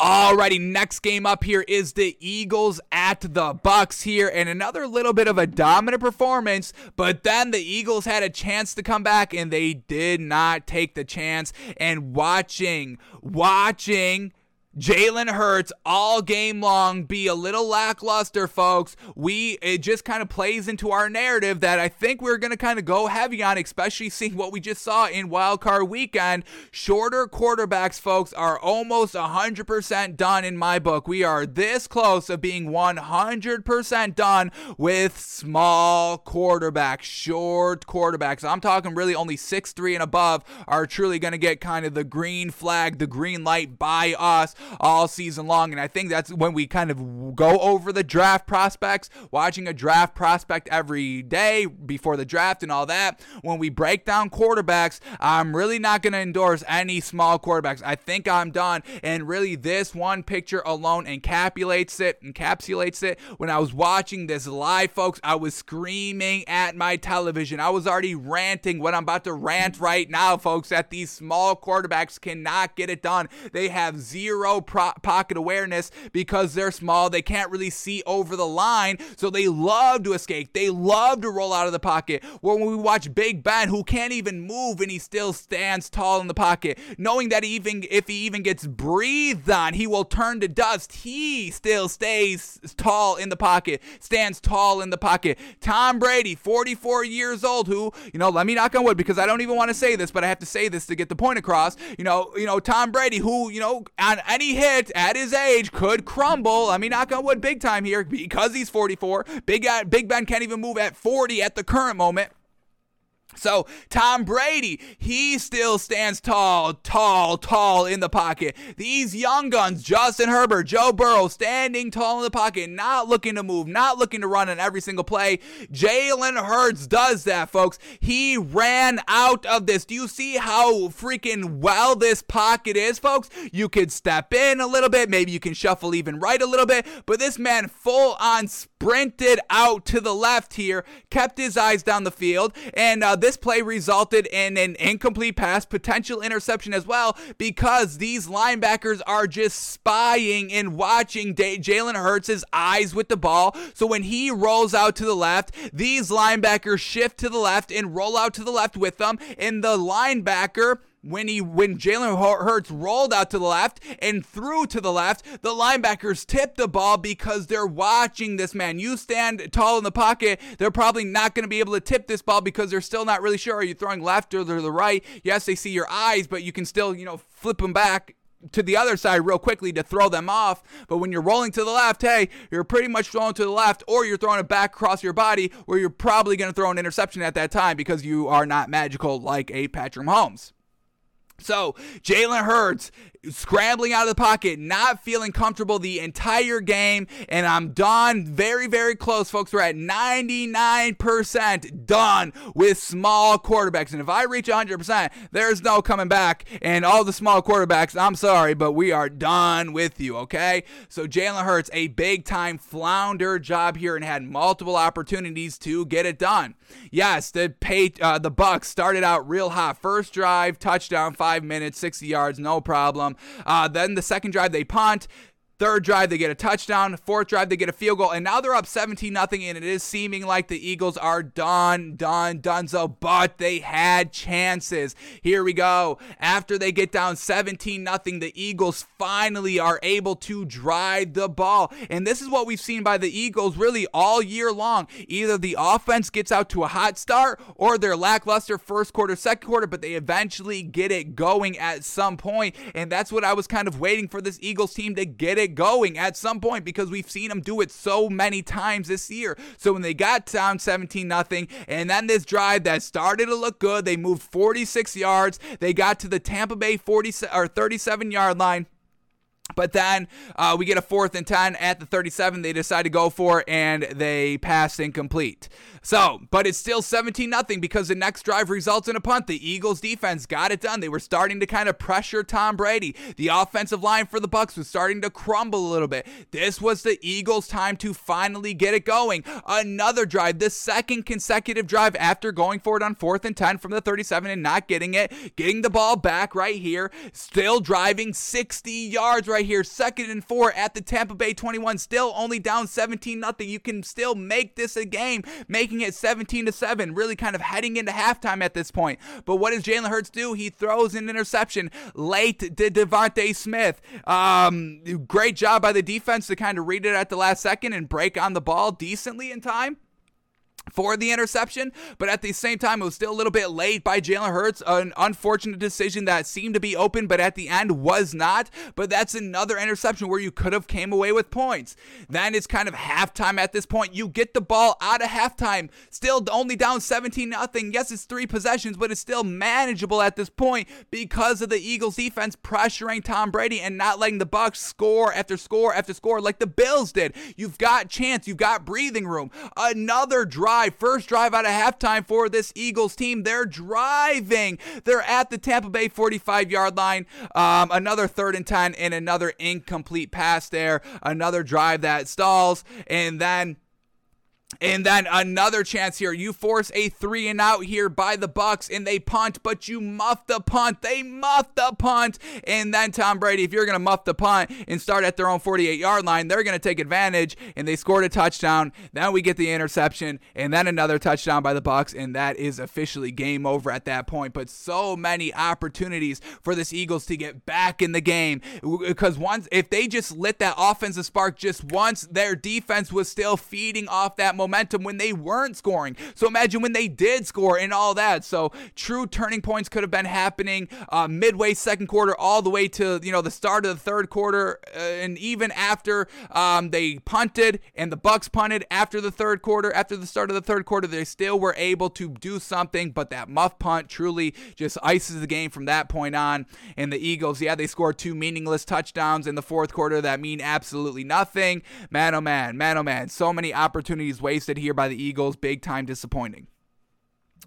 Alrighty, next game up here is the Eagles at the Bucs here, and another little bit of a dominant performance. But then the Eagles had a chance to come back, and they did not take the chance. And watching, watching Jalen Hurts all game long be a little lackluster, folks. We it just kind of plays into our narrative that I think we're gonna kind of go heavy on, especially seeing what we just saw in Wild Card Weekend. Shorter quarterbacks, folks, are almost 100% done in my book. We are this close of being 100% done with small quarterbacks, short quarterbacks. I'm talking really only six three and above are truly gonna get kind of the green flag, the green light by us all season long. And I think that's when we kind of go over the draft prospects, watching a draft prospect every day before the draft and all that. When we break down quarterbacks, I'm really not going to endorse any small quarterbacks. I think I'm done. And really, this one picture alone encapsulates it. Encapsulates it. When I was watching this live, folks, I was screaming at my television. I was already ranting what I'm about to rant right now, folks, that these small quarterbacks cannot get it done. They have zero pro- pocket awareness because they're small. They can't really see over the line, so they love to escape. They love to roll out of the pocket. When we watch Big Ben, who can't even move and he still stands tall in the pocket, knowing that even if he even gets breathed on, he will turn to dust. He still stays tall in the pocket, stands tall in the pocket. Tom Brady, 44 years old, who, you know, let me knock on wood because I don't even want to say this, but I have to say this to get the point across. You know, you know, Tom Brady, who, you know, on any hit at his age could crumble. I mean, knock on wood big time here because he's 44. Big, uh, Big Ben can't even move at 40 at the current moment. So, Tom Brady, he still stands tall, tall, tall in the pocket. These young guns, Justin Herbert, Joe Burrow, standing tall in the pocket, not looking to move, not looking to run on every single play. Jalen Hurts does that, folks. He ran out of this. Do you see how freaking well this pocket is, folks? You could step in a little bit, maybe you can shuffle even right a little bit, but this man full on sprinted out to the left here, kept his eyes down the field, and uh, this play resulted in an incomplete pass, potential interception as well, because these linebackers are just spying and watching Jalen Hurts' eyes with the ball. So when he rolls out to the left, these linebackers shift to the left and roll out to the left with them, and the linebacker when he when Jalen Hurts rolled out to the left and threw to the left, the linebackers tipped the ball because they're watching this man. You stand tall in the pocket, they're probably not going to be able to tip this ball because they're still not really sure are you throwing left or the right. Yes, they see your eyes, but you can still, you know, flip them back to the other side real quickly to throw them off. But when you're rolling to the left, hey, you're pretty much throwing to the left, or you're throwing it back across your body, where you're probably going to throw an interception at that time because you are not magical like a Patrick Mahomes. So Jalen Hurts scrambling out of the pocket, not feeling comfortable the entire game, and I'm done. Very, very close, folks. We're at 99% done with small quarterbacks. And if I reach 100%, there's no coming back. And all the small quarterbacks, I'm sorry, but we are done with you, okay? So Jalen Hurts, a big time flounder job here and had multiple opportunities to get it done. Yes, the pay, uh, the Bucs started out real hot. First drive, touchdown, five minutes, 60 yards, no problem. Uh, then the second drive, they punt. Third drive, they get a touchdown. Fourth drive, they get a field goal. And now they're up 17 0, and it is seeming like the Eagles are done, done, done so. But they had chances. Here we go. After they get down 17 0, the Eagles finally are able to drive the ball. And this is what we've seen by the Eagles really all year long. Either the offense gets out to a hot start or their lackluster first quarter, second quarter, but they eventually get it going at some point. And that's what I was kind of waiting for this Eagles team to get it going at some point because we've seen them do it so many times this year. So when they got down 17 nothing, and then this drive that started to look good, they moved 46 yards. They got to the Tampa Bay 40 or 37 yard line. But then uh, we get a fourth and 10 at the 37. They decide to go for it and they pass incomplete. So, but it's still 17 nothing because the next drive results in a punt. The Eagles defense got it done. They were starting to kind of pressure Tom Brady. The offensive line for the Bucs was starting to crumble a little bit. This was the Eagles' time to finally get it going. Another drive, the second consecutive drive after going for it on fourth and 10 from the 37 and not getting it, getting the ball back right here, still driving 60 yards right here, second and four at the Tampa Bay 21, still only down 17 nothing. You can still make this a game. Making it 17 to 7, really kind of heading into halftime at this point. But what does Jalen Hurts do? He throws an interception late to DeVonta Smith. Um, great job by the defense to kind of read it at the last second and break on the ball decently in time. For the interception, but at the same time, it was still a little bit late by Jalen Hurts. An unfortunate decision that seemed to be open, but at the end was not. But that's another interception where you could have came away with points. Then it's kind of halftime at this point. You get the ball out of halftime, still only down 17 nothing. Yes, it's three possessions, but it's still manageable at this point because of the Eagles defense pressuring Tom Brady and not letting the Bucs score after score after score like the Bills did. You've got chance, you've got breathing room. Another drive drive, first drive out of halftime for this Eagles team. They're driving. They're at the Tampa Bay 45 yard line. Um, another third and 10 and another incomplete pass there. Another drive that stalls. And then and then another chance here. You force a three and out here by the Bucs, and they punt, but you muff the punt. They muff the punt, and then Tom Brady. If you're gonna muff the punt and start at their own 48 yard line, they're gonna take advantage, and they scored a touchdown. Then we get the interception, and then another touchdown by the Bucs, and that is officially game over at that point. But so many opportunities for this Eagles to get back in the game because once if they just lit that offensive spark just once, their defense was still feeding off that momentum when they weren't scoring. So imagine when they did score and all that. So true turning points could have been happening uh, midway second quarter all the way to you know the start of the third quarter, uh, and even after um, they punted and the Bucs punted after the third quarter, after the start of the third quarter, they still were able to do something. But that muff punt truly just ices the game from that point on. And the Eagles, yeah, they scored two meaningless touchdowns in the fourth quarter that mean absolutely nothing. Man, oh man, man, oh man, so many opportunities wasted wasted here by the Eagles. Big time disappointing.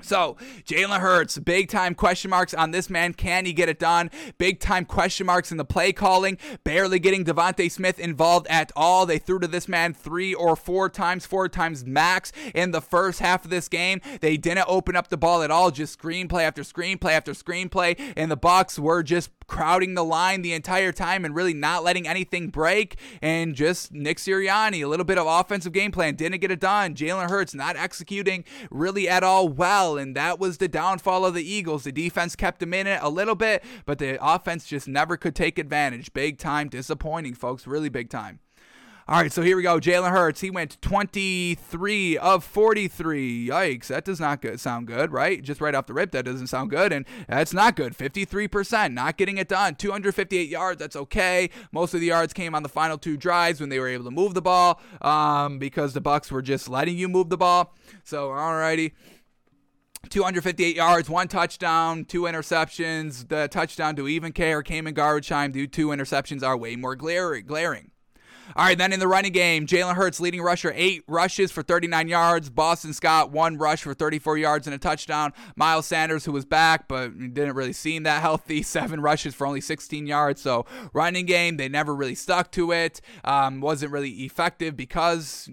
So, Jalen Hurts, big time question marks on this man. Can he get it done? Big time question marks in the play calling. Barely getting DeVonta Smith involved at all. They threw to this man three or four times, four times max in the first half of this game. They didn't open up the ball at all, just screenplay after screenplay after screenplay. And the Bucs were just crowding the line the entire time and really not letting anything break. And just Nick Sirianni, a little bit of offensive game plan, didn't get it done. Jalen Hurts not executing really at all well. And that was the downfall of the Eagles. The defense kept them in it a little bit, but the offense just never could take advantage. Big time disappointing, folks. Really big time. All right, so here we go. Jalen Hurts, he went 23 of 43. Yikes, that does not good, sound good, right? Just right off the rip, that doesn't sound good, and that's not good. 53%, not getting it done. 258 yards, that's okay. Most of the yards came on the final two drives when they were able to move the ball um, because the Bucs were just letting you move the ball. So, all righty. 258 yards, one touchdown, two interceptions. The touchdown to even care came in garbage time. The two interceptions are way more glaring. All right, then in the running game, Jalen Hurts, leading rusher, eight rushes for 39 yards. Boston Scott, one rush for 34 yards and a touchdown. Miles Sanders, who was back but didn't really seem that healthy, seven rushes for only 16 yards. So running game, they never really stuck to it. Um, wasn't really effective because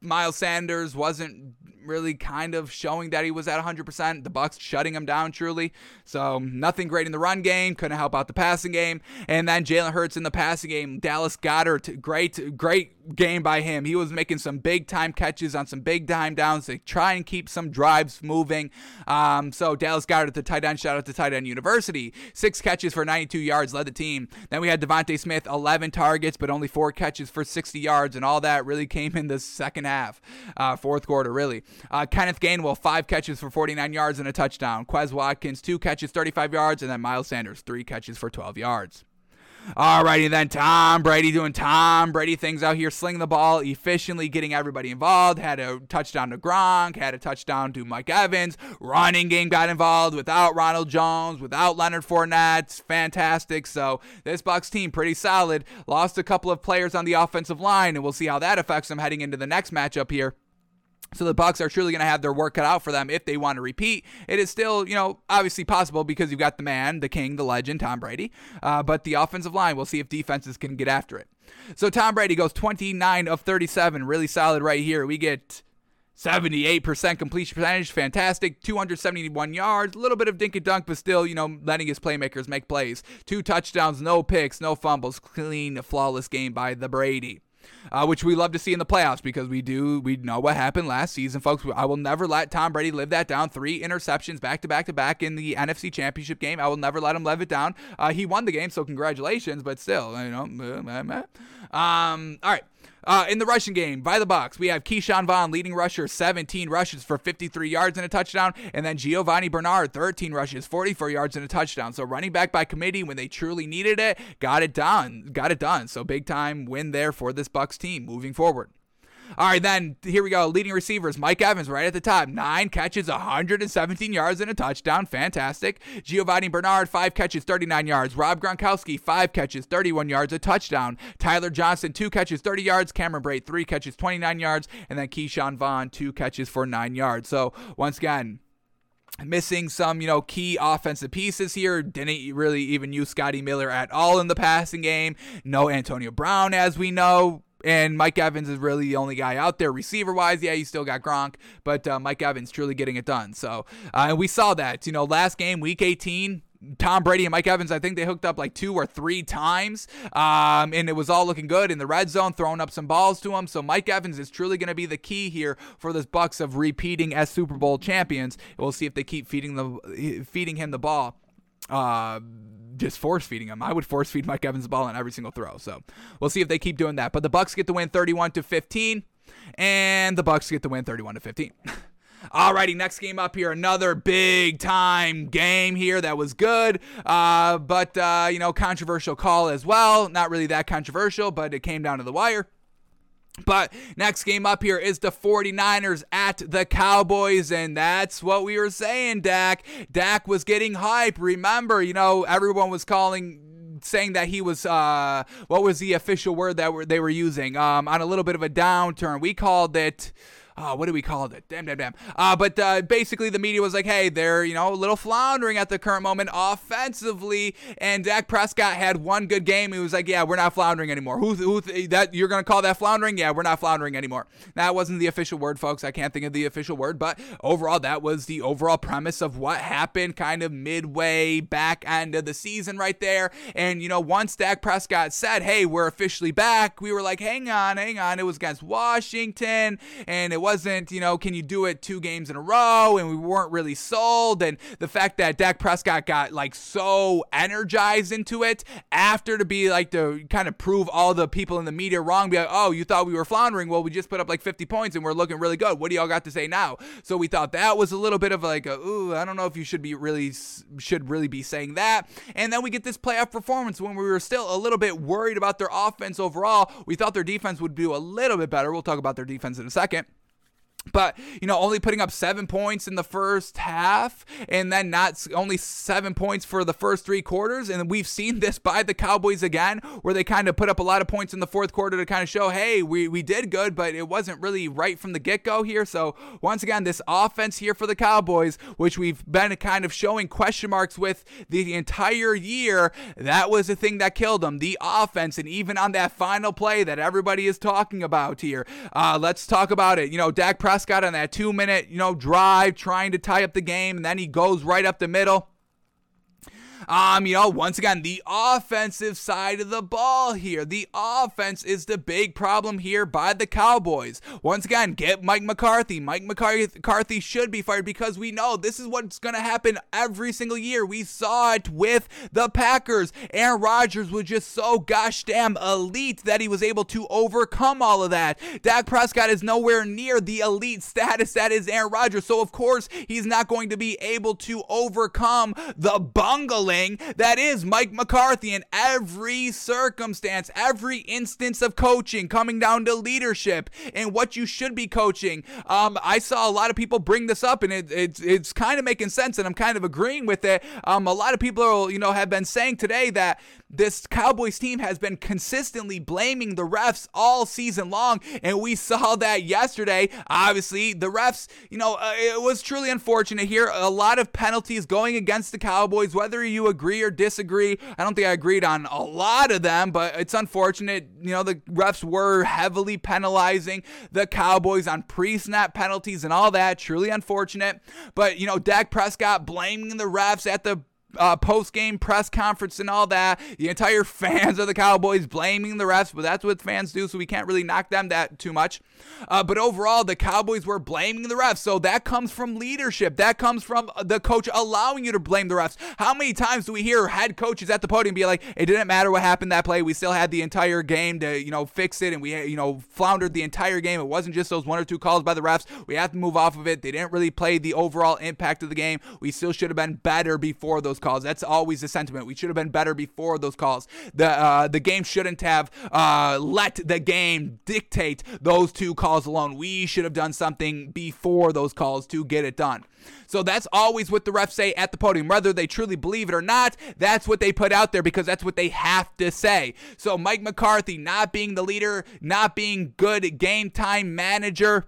Miles Sanders wasn't really kind of showing that he was at 100%. The Bucs shutting him down truly. So nothing great in the run game. Couldn't help out the passing game. And then Jalen Hurts in the passing game. Dallas Goedert, great, great game by him. He was making some big time catches on some big time downs to try and keep some drives moving. Um, so Dallas Goedert, the tight end, shout out to Tight End University. Six catches for 92 yards, led the team. Then we had DeVonta Smith, 11 targets, but only four catches for 60 yards. And all that really came in the second half, uh, fourth quarter, really. Uh, Kenneth Gainwell, five catches for 49 yards and a touchdown. Quez Watkins, two catches, 35 yards. And then Miles Sanders, three catches for 12 yards. Alrighty then, Tom Brady doing Tom Brady things out here, slinging the ball efficiently, getting everybody involved. Had a touchdown to Gronk, had a touchdown to Mike Evans. Running game got involved without Ronald Jones, without Leonard Fournette. Fantastic. So this Bucs team pretty solid. Lost a couple of players on the offensive line, and we'll see how that affects them heading into the next matchup here. So the Bucs are truly going to have their work cut out for them if they want to repeat. It is still, you know, obviously possible because you've got the man, the king, the legend, Tom Brady. Uh, but the offensive line, we'll see if defenses can get after it. So Tom Brady goes 29 of 37, really solid right here. We get 78% completion percentage, fantastic. 271 yards, a little bit of dink and dunk, but still, you know, letting his playmakers make plays. Two touchdowns, no picks, no fumbles, clean, flawless game by the Brady uh, which we love to see in the playoffs because we do we know what happened last season, folks. I will never let Tom Brady live that down. Three interceptions back to back to back in the NFC Championship game. I will never let him live it down. Uh, he won the game, so congratulations, but still, you know. Um, all right. Uh, in the rushing game, by the Bucs, we have Ke'Shawn Vaughn, leading rusher, 17 rushes for 53 yards and a touchdown, and then Giovani Bernard, 13 rushes, 44 yards and a touchdown. So running back by committee when they truly needed it, got it done, got it done. So big time win there for this Bucs team moving forward. All right, then here we go. Leading receivers, Mike Evans right at the top. Nine catches, 117 yards and a touchdown. Fantastic. Giovani Bernard, five catches, 39 yards. Rob Gronkowski, five catches, 31 yards, a touchdown. Tyler Johnson, two catches, 30 yards. Cameron Brate, three catches, 29 yards. And then Ke'Shawn Vaughn, two catches for nine yards. So once again, missing some, you know, key offensive pieces here. Didn't really even use Scotty Miller at all in the passing game. No Antonio Brown, as we know. And Mike Evans is really the only guy out there receiver wise. Yeah, you still got Gronk, but uh, Mike Evans truly getting it done. So, uh, and we saw that, you know, last game, week 18, Tom Brady and Mike Evans, I think they hooked up like two or three times, um, and it was all looking good in the red zone, throwing up some balls to him. So Mike Evans is truly going to be the key here for this Bucs of repeating as Super Bowl champions. We'll see if they keep feeding the feeding him the ball. Uh, just force feeding him. I would force feed Mike Evans the ball on every single throw. So we'll see if they keep doing that. But the Bucs get the win 31 to 15, and the Bucs get the win 31 to 15. Alrighty, next game up here, another big time game here that was good, uh, but uh, you know controversial call as well. Not really that controversial, but it came down to the wire. But next game up here is the 49ers at the Cowboys, and that's what we were saying, Dak. Dak was getting hype. Remember, you know, everyone was calling saying that he was uh what was the official word that were, they were using um on a little bit of a downturn we called it uh, what do we call it? Damn, damn, damn. Uh, but uh, basically, the media was like, hey, they're, you know, a little floundering at the current moment offensively. And Dak Prescott had one good game. He was like, yeah, we're not floundering anymore. Who, who that you're going to call that floundering? Yeah, we're not floundering anymore. That wasn't the official word, folks. I can't think of the official word. But overall, that was the overall premise of what happened kind of midway back end of the season right there. And, you know, once Dak Prescott said, hey, we're officially back, we were like, hang on, hang on. It was against Washington. And it wasn't, you know, can you do it two games in a row? And we weren't really sold. And the fact that Dak Prescott got like so energized into it after to be like to kind of prove all the people in the media wrong, be like, oh, you thought we were floundering. Well, we just put up like 50 points and we're looking really good. What do y'all got to say now? So we thought that was a little bit of like, a, ooh, I don't know if you should be really, should really be saying that. And then we get this playoff performance when we were still a little bit worried about their offense overall. We thought their defense would do a little bit better. We'll talk about their defense in a second. But, you know, only putting up seven points in the first half and then not only seven points for the first three quarters. And we've seen this by the Cowboys again, where they kind of put up a lot of points in the fourth quarter to kind of show, hey, we, we did good, but it wasn't really right from the get go here. So, once again, this offense here for the Cowboys, which we've been kind of showing question marks with the entire year, that was the thing that killed them the offense. And even on that final play that everybody is talking about here, uh, let's talk about it. You know, Dak Prescott Prescott on that two minute, you know, drive trying to tie up the game, and then he goes right up the middle. Um, you know, once again, the offensive side of the ball here. The offense is the big problem here by the Cowboys. Once again, get Mike McCarthy. Mike McCarthy should be fired because we know this is what's going to happen every single year. We saw it with the Packers. Aaron Rodgers was just so gosh damn elite that he was able to overcome all of that. Dak Prescott is nowhere near the elite status that is Aaron Rodgers. So, of course, he's not going to be able to overcome the bungling that is Mike McCarthy in every circumstance, every instance of coaching, coming down to leadership and what you should be coaching. Um, I saw a lot of people bring this up, and it, it's it's kind of making sense, and I'm kind of agreeing with it. Um, a lot of people, you know, have been saying today that this Cowboys team has been consistently blaming the refs all season long, and we saw that yesterday. Obviously, the refs, you know, uh, it was truly unfortunate here. A lot of penalties going against the Cowboys, whether you agree or disagree. I don't think I agreed on a lot of them, but it's unfortunate. You know, the refs were heavily penalizing the Cowboys on pre snap penalties and all that. Truly unfortunate. But, you know, Dak Prescott blaming the refs at the uh, post game press conference and all that. The entire fans of the Cowboys blaming the refs, but that's what fans do, so we can't really knock them that too much. Uh, but overall, the Cowboys were blaming the refs, so that comes from leadership. That comes from the coach allowing you to blame the refs. How many times do we hear head coaches at the podium be like, "It didn't matter what happened that play. We still had the entire game to you know fix it, and we you know floundered the entire game. It wasn't just those one or two calls by the refs. We have to move off of it. They didn't really play the overall impact of the game. We still should have been better before those calls. That's always the sentiment. We should have been better before those calls. The uh, the game shouldn't have uh, let the game dictate those two calls alone. We should have done something before those calls to get it done. So that's always what the refs say at the podium. Whether they truly believe it or not, that's what they put out there because that's what they have to say. So Mike McCarthy not being the leader, not being good game time manager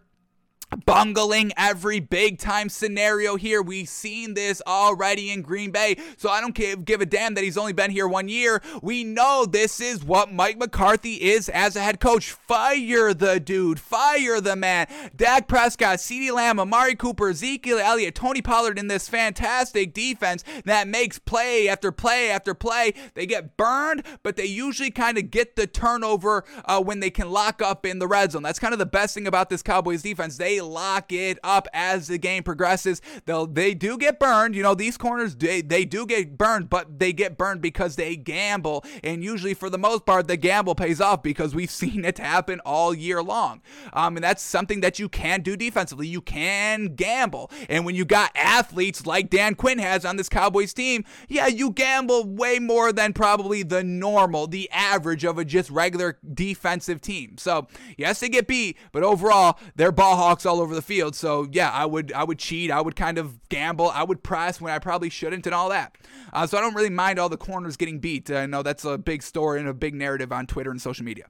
bungling every big time scenario here. We've seen this already in Green Bay, so I don't give, a damn that he's only been here one year. We know this is what Mike McCarthy is as a head coach. Fire the dude, fire the man. Dak Prescott, CeeDee Lamb, Amari Cooper, Ezekiel Elliott, Tony Pollard in this fantastic defense that makes play after play after play. They get burned, but they usually kind of get the turnover uh, when they can lock up in the red zone. That's kind of the best thing about this Cowboys defense. They lock it up as the game progresses. They'll they do get burned. You know, these corners they, they do get burned, but they get burned because they gamble. And usually for the most part, the gamble pays off because we've seen it happen all year long. Um, and that's something that you can do defensively. You can gamble. And when you got athletes like Dan Quinn has on this Cowboys team, yeah, you gamble way more than probably the normal, the average of a just regular defensive team. So yes, they get beat, but overall, they're ball hawks all over the field. So yeah, I would I would cheat. I would kind of gamble. I would press when I probably shouldn't and all that. Uh, so I don't really mind all the corners getting beat. I know that's a big story and a big narrative on Twitter and social media.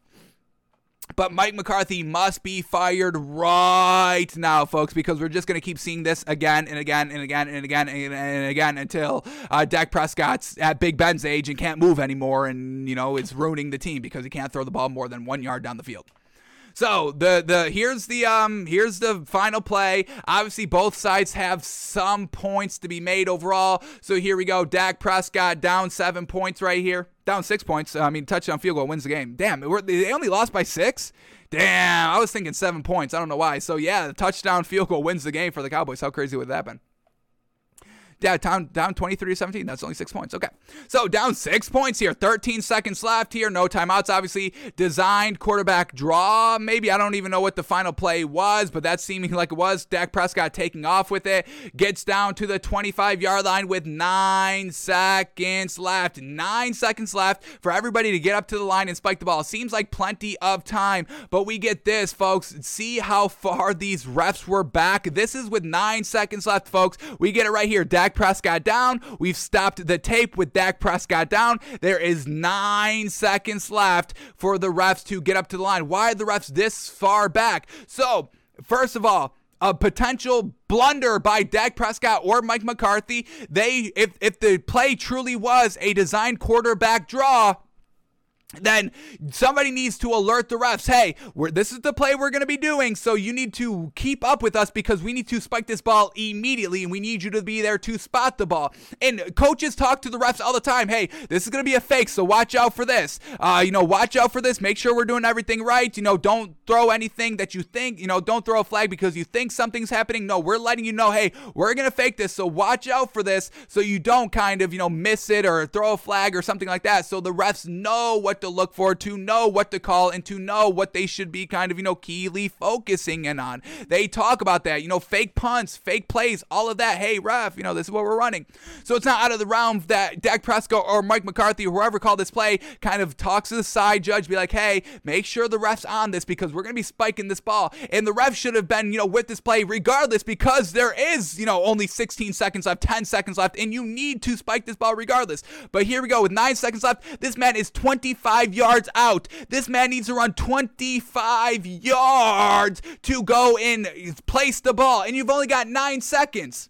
But Mike McCarthy must be fired right now, folks, because we're just going to keep seeing this again and again and again and again and again until uh, Dak Prescott's at Big Ben's age and can't move anymore, and you know it's ruining the team because he can't throw the ball more than one yard down the field. So the the here's the um here's the final play. Obviously, both sides have some points to be made overall. So here we go. Dak Prescott down seven points right here. Down six points. I mean, touchdown field goal wins the game. Damn, they only lost by six. Damn, I was thinking seven points. I don't know why. So yeah, the touchdown field goal wins the game for the Cowboys. How crazy would that have been? Down down 23 to 17. That's only six points. Okay. So down six points here. 13 seconds left here. No timeouts, obviously. Designed quarterback draw. Maybe I don't even know what the final play was, but that's seeming like it was. Dak Prescott taking off with it. Gets down to the 25 yard line with nine seconds left. Nine seconds left for everybody to get up to the line and spike the ball. Seems like plenty of time, but we get this, folks. See how far these refs were back. This is with nine seconds left, folks. We get it right here. Dak Dak Prescott down. We've stopped the tape with Dak Prescott down. There is nine seconds left for the refs to get up to the line. Why are the refs this far back? So, first of all, a potential blunder by Dak Prescott or Mike McCarthy. They if if the play truly was a designed quarterback draw, then somebody needs to alert the refs hey this is the play we're going to be doing so you need to keep up with us because we need to spike this ball immediately and we need you to be there to spot the ball. And coaches talk to the refs all the time hey this is going to be a fake so watch out for this. Uh, you know watch out for this. Make sure we're doing everything right. You know don't throw anything that you think you know don't throw a flag because you think something's happening. No we're letting you know hey we're going to fake this so watch out for this so you don't kind of you know miss it or throw a flag or something like that. So the refs know what to look for, to know what to call, and to know what they should be kind of, you know, keyly focusing in on. They talk about that, you know, fake punts, fake plays, all of that. Hey, ref, you know, this is what we're running. So it's not out of the realm that Dak Prescott or Mike McCarthy or whoever called this play kind of talks to the side judge, be like, hey, make sure the ref's on this because we're going to be spiking this ball. And the ref should have been, you know, with this play regardless because there is, you know, only 16 seconds left, 10 seconds left, and you need to spike this ball regardless. But here we go with nine seconds left. This man is 25 25 yards out. This man needs to run 25 yards to go and place the ball, and you've only got nine seconds.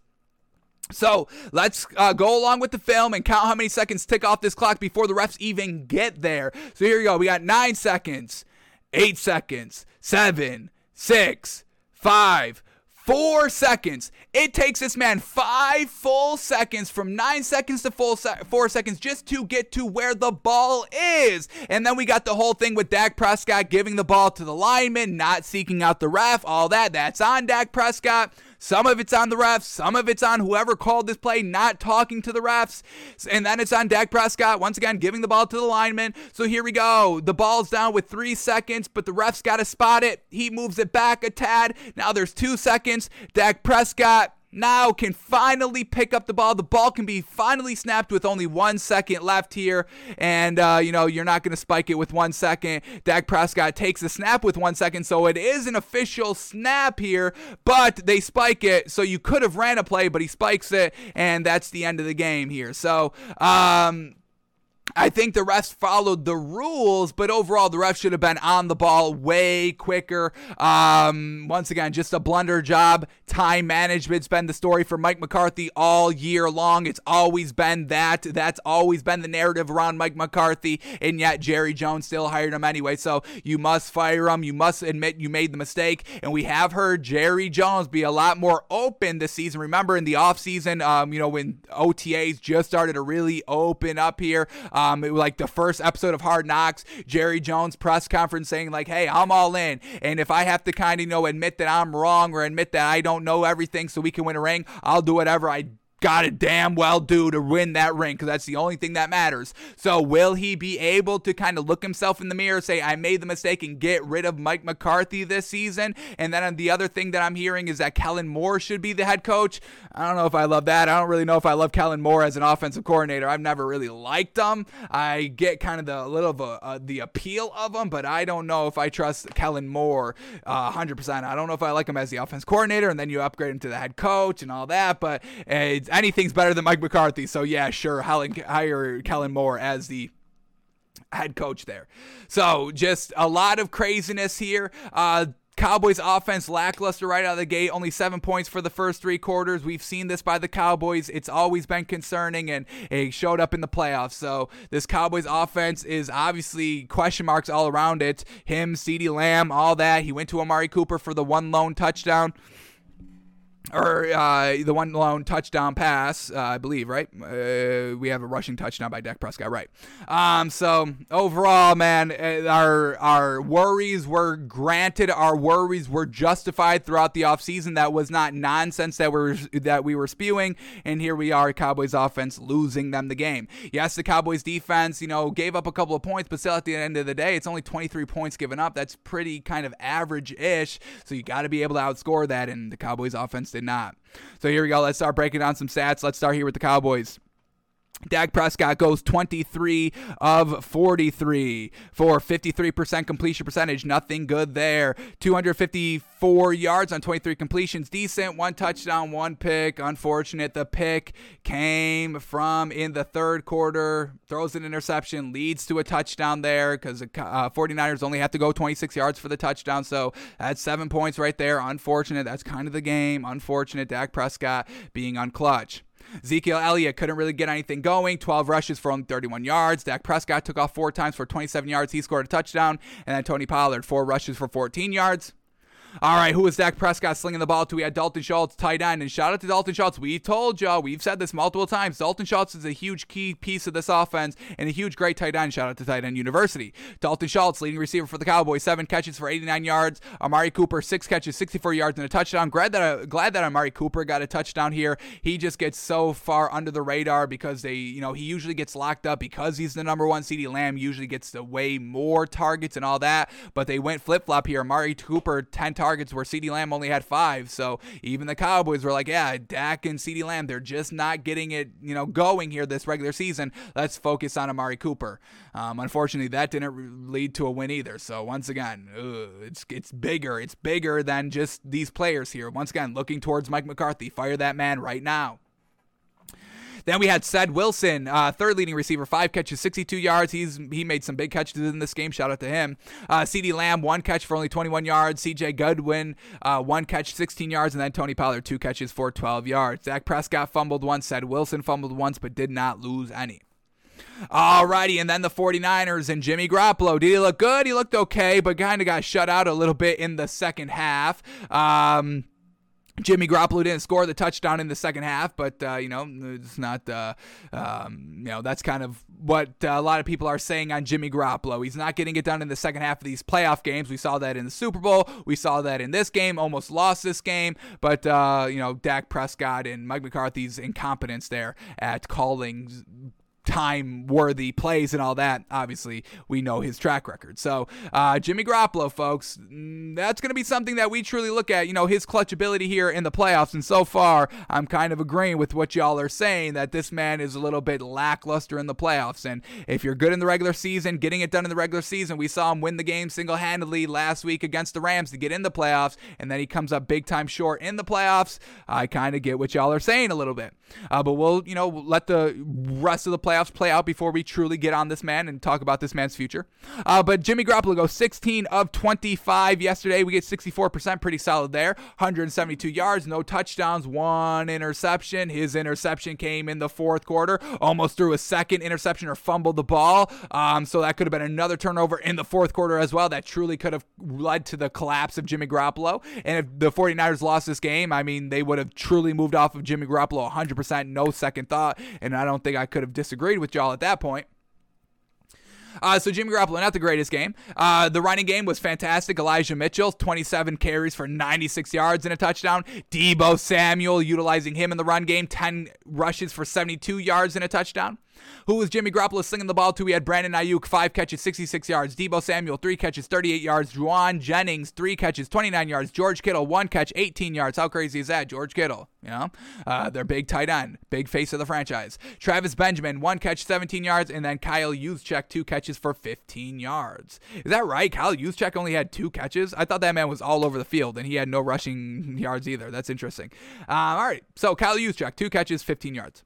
So let's uh, go along with the film and count how many seconds tick off this clock before the refs even get there. So here we go. We got nine seconds, eight seconds, seven, six, five, Four seconds. It takes this man five full seconds from nine seconds to full se- four seconds just to get to where the ball is. And then we got the whole thing with Dak Prescott giving the ball to the lineman, not seeking out the ref, all that. That's on Dak Prescott. Some of it's on the refs, some of it's on whoever called this play not talking to the refs, and then it's on Dak Prescott once again giving the ball to the lineman. So here we go. The ball's down with three seconds, but the refs got to spot it. He moves it back a tad. Now there's two seconds. Dak Prescott now can finally pick up the ball. The ball can be finally snapped with only one second left here. And, uh, you know, you're not going to spike it with one second. Dak Prescott takes the snap with one second. So it is an official snap here, but they spike it. So you could have ran a play, but he spikes it. And that's the end of the game here. So, um, I think the refs followed the rules, but overall, the refs should have been on the ball way quicker. Um, once again, just a blunder job. Time management's been the story for Mike McCarthy all year long. It's always been that. That's always been the narrative around Mike McCarthy, and yet Jerry Jones still hired him anyway. So you must fire him. You must admit you made the mistake. And we have heard Jerry Jones be a lot more open this season. Remember in the offseason, um, you know, when OTAs just started to really open up here. Um, like the first episode of Hard Knocks, Jerry Jones press conference saying like, "Hey, I'm all in, and if I have to kind of you know admit that I'm wrong or admit that I don't know everything so we can win a ring, I'll do whatever I got to damn well do to win that ring because that's the only thing that matters. So, will he be able to kind of look himself in the mirror, say, I made the mistake, and get rid of Mike McCarthy this season? And then the other thing that I'm hearing is that Kellen Moore should be the head coach. I don't know if I love that. I don't really know if I love Kellen Moore as an offensive coordinator. I've never really liked him. I get kind of the little of a, uh, the appeal of him, but I don't know if I trust Kellen Moore uh, 100%. I don't know if I like him as the offense coordinator, and then you upgrade him to the head coach and all that. But uh, anything's better than Mike McCarthy. So yeah, sure, hire Kellen Moore as the head coach there. So just a lot of craziness here. Uh, Cowboys offense lackluster right out of the gate, only seven points for the first three quarters. We've seen this by the Cowboys. It's always been concerning, and it showed up in the playoffs. So this Cowboys offense is obviously question marks all around it. Him, CeeDee Lamb, all that. He went to Amari Cooper for the one lone touchdown or uh, the one lone touchdown pass, uh, I believe, right? Uh, we have a rushing touchdown by Dak Prescott, right? Um, so overall, man, uh, our our worries were granted. Our worries were justified throughout the offseason. That was not nonsense that we were that we were spewing. And here we are, Cowboys offense losing them the game. Yes, the Cowboys defense, you know, gave up a couple of points, but still at the end of the day, it's only 23 points given up. That's pretty kind of average-ish. So you got to be able to outscore that, and the Cowboys offense did not. So here we go. Let's start breaking down some stats. Let's start here with the Cowboys. Dak Prescott goes 23 of 43 for 53% completion percentage. Nothing good there. 254 yards on 23 completions. Decent. One touchdown, one pick. Unfortunate. The pick came from in the third quarter. Throws an interception, leads to a touchdown there because uh, 49ers only have to go 26 yards for the touchdown. So that's seven points right there. Unfortunate. That's kind of the game. Unfortunate. Dak Prescott being unclutch. Ezekiel Elliott couldn't really get anything going. 12 rushes for only 31 yards. Dak Prescott took off four times for 27 yards. He scored a touchdown. And then Tony Pollard, four rushes for 14 yards. All right, who is Dak Prescott slinging the ball to? We had Dalton Schultz, tight end, and shout out to Dalton Schultz. We told y'all, we've said this multiple times. Dalton Schultz is a huge key piece of this offense and a huge, great tight end. Shout out to Tight End University. Dalton Schultz, leading receiver for the Cowboys, seven catches for 89 yards. Amari Cooper, six catches, 64 yards, and a touchdown. Glad that uh, glad that Amari Cooper got a touchdown here. He just gets so far under the radar because they, you know, he usually gets locked up because he's the number one. CeeDee Lamb usually gets the way more targets and all that, but they went flip flop here. Amari Cooper, 10 targets where CeeDee Lamb only had five. So even the Cowboys were like, yeah, Dak and CeeDee Lamb, they're just not getting it, you know, going here this regular season. Let's focus on Amari Cooper. Um, unfortunately, that didn't lead to a win either. So once again, ugh, it's it's bigger. It's bigger than just these players here. Once again, looking towards Mike McCarthy. Fire that man right now. Then we had Ced Wilson, uh, third leading receiver, five catches, 62 yards. He's he made some big catches in this game. Shout out to him. Uh, CeeDee Lamb, one catch for only 21 yards. CJ Goodwin, uh, one catch, 16 yards, and then Tony Pollard, two catches for 12 yards. Zach Prescott fumbled once. Ced Wilson fumbled once, but did not lose any. Alrighty, and then the 49ers and Jimmy Garoppolo. Did he look good? He looked okay, but kind of got shut out a little bit in the second half. Um, Jimmy Garoppolo didn't score the touchdown in the second half, but uh, you know it's not. Uh, um, you know that's kind of what uh, a lot of people are saying on Jimmy Garoppolo. He's not getting it done in the second half of these playoff games. We saw that in the Super Bowl. We saw that in this game. Almost lost this game, but uh, you know Dak Prescott and Mike McCarthy's incompetence there at calling time worthy plays and all that. Obviously, we know his track record. So, uh, Jimmy Garoppolo, folks, mm, that's going to be something that we truly look at. You know, his clutch ability here in the playoffs. And so far, I'm kind of agreeing with what y'all are saying that this man is a little bit lackluster in the playoffs. And if you're good in the regular season, getting it done in the regular season, we saw him win the game single handedly last week against the Rams to get in the playoffs. And then he comes up big time short in the playoffs. I kind of get what y'all are saying a little bit. Uh, but we'll, you know, let the rest of the playoffs playoffs play out before we truly get on this man and talk about this man's future. Uh, but Jimmy Garoppolo goes 16 of 25 yesterday. We get 64%, pretty solid there. 172 yards, no touchdowns, one interception. His interception came in the fourth quarter, almost threw a second interception or fumbled the ball. Um, so that could have been another turnover in the fourth quarter as well. That truly could have led to the collapse of Jimmy Garoppolo. And if the 49ers lost this game, I mean, they would have truly moved off of Jimmy Garoppolo 100%, no second thought. And I don't think I could have disagreed agreed with y'all at that point. Uh, so Jimmy Garoppolo, not the greatest game. Uh, the running game was fantastic. Elijah Mitchell, 27 carries for 96 yards and a touchdown. Deebo Samuel, utilizing him in the run game, 10 rushes for 72 yards and a touchdown. Who was Jimmy Garoppolo slinging the ball to? We had Brandon Aiyuk, five catches, 66 yards. Deebo Samuel, three catches, 38 yards. Jauan Jennings, three catches, 29 yards. George Kittle, one catch, 18 yards. How crazy is that? George Kittle, you know? Uh, their big tight end, big face of the franchise. Travis Benjamin, one catch, 17 yards. And then Kyle Juszczyk, two catches for 15 yards. Is that right? Kyle Juszczyk only had two catches? I thought that man was all over the field and he had no rushing yards either. That's interesting. Uh, all right. So Kyle Juszczyk, two catches, 15 yards.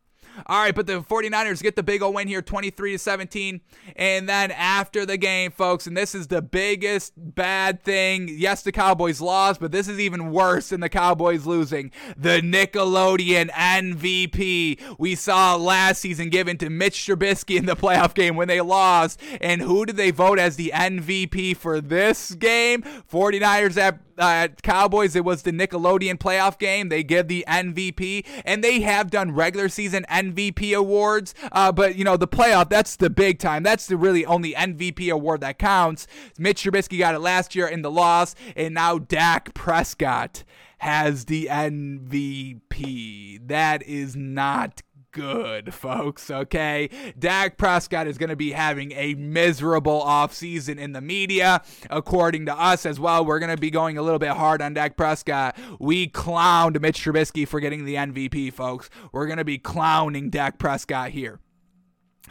All right, but the 49ers get the big old win here 23 to 17. And then after the game, folks, and this is the biggest bad thing. Yes, the Cowboys lost, but this is even worse than the Cowboys losing. The Nickelodeon MVP we saw last season given to Mitch Trubisky in the playoff game when they lost. And who did they vote as the MVP for this game? 49ers at uh, Cowboys, it was the Nickelodeon playoff game. They give the MVP, and they have done regular season MVP awards. Uh, but you know, the playoff, that's the big time. That's the really only MVP award that counts. Mitch Trubisky got it last year in the loss, and now Dak Prescott has the MVP. That is not good, folks, okay? Dak Prescott is going to be having a miserable offseason in the media, according to us as well. We're going to be going a little bit hard on Dak Prescott. We clowned Mitch Trubisky for getting the MVP, folks. We're going to be clowning Dak Prescott here.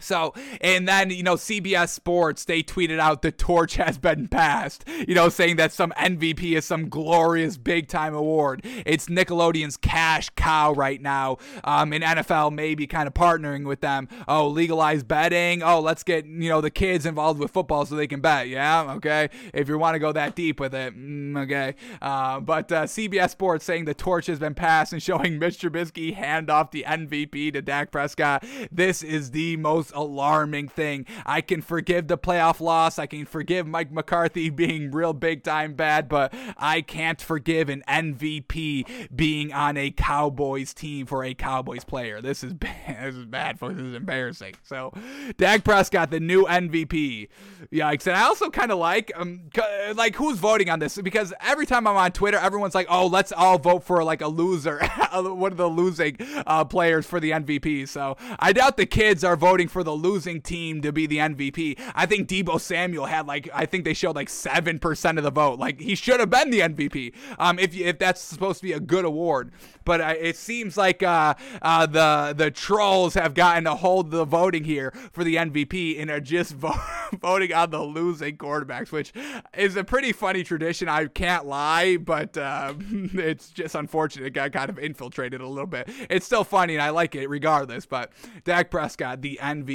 So, and then, you know, CBS Sports, they tweeted out the torch has been passed, you know, saying that some MVP is some glorious big time award. It's Nickelodeon's cash cow right now. Um, and NFL may be kind of partnering with them. Oh, legalize betting. Oh, let's get, you know, the kids involved with football so they can bet. Yeah. Okay. If you want to go that deep with it. Mm, okay. Uh, but uh, CBS Sports saying the torch has been passed and showing Mr. Trubisky hand off the MVP to Dak Prescott. This is the most most alarming thing. I can forgive the playoff loss. I can forgive Mike McCarthy being real big time bad, but I can't forgive an MVP being on a Cowboys team for a Cowboys player. This is bad. This is bad. This is embarrassing. So, Dak Prescott, the new MVP. Yikes. And I also kind of like, um, like who's voting on this? Because every time I'm on Twitter, everyone's like, oh, let's all vote for like a loser, one of the losing uh, players for the MVP. So, I doubt the kids are voting for the losing team to be the MVP. I think Deebo Samuel had like I think they showed like seven percent of the vote. Like he should have been the MVP. Um, if if that's supposed to be a good award, but uh, it seems like uh, uh, the the trolls have gotten a hold of the voting here for the MVP and are just vo- voting on the losing quarterbacks, which is a pretty funny tradition. I can't lie, but uh, it's just unfortunate it got kind of infiltrated a little bit. It's still funny and I like it regardless. But Dak Prescott, the MVP.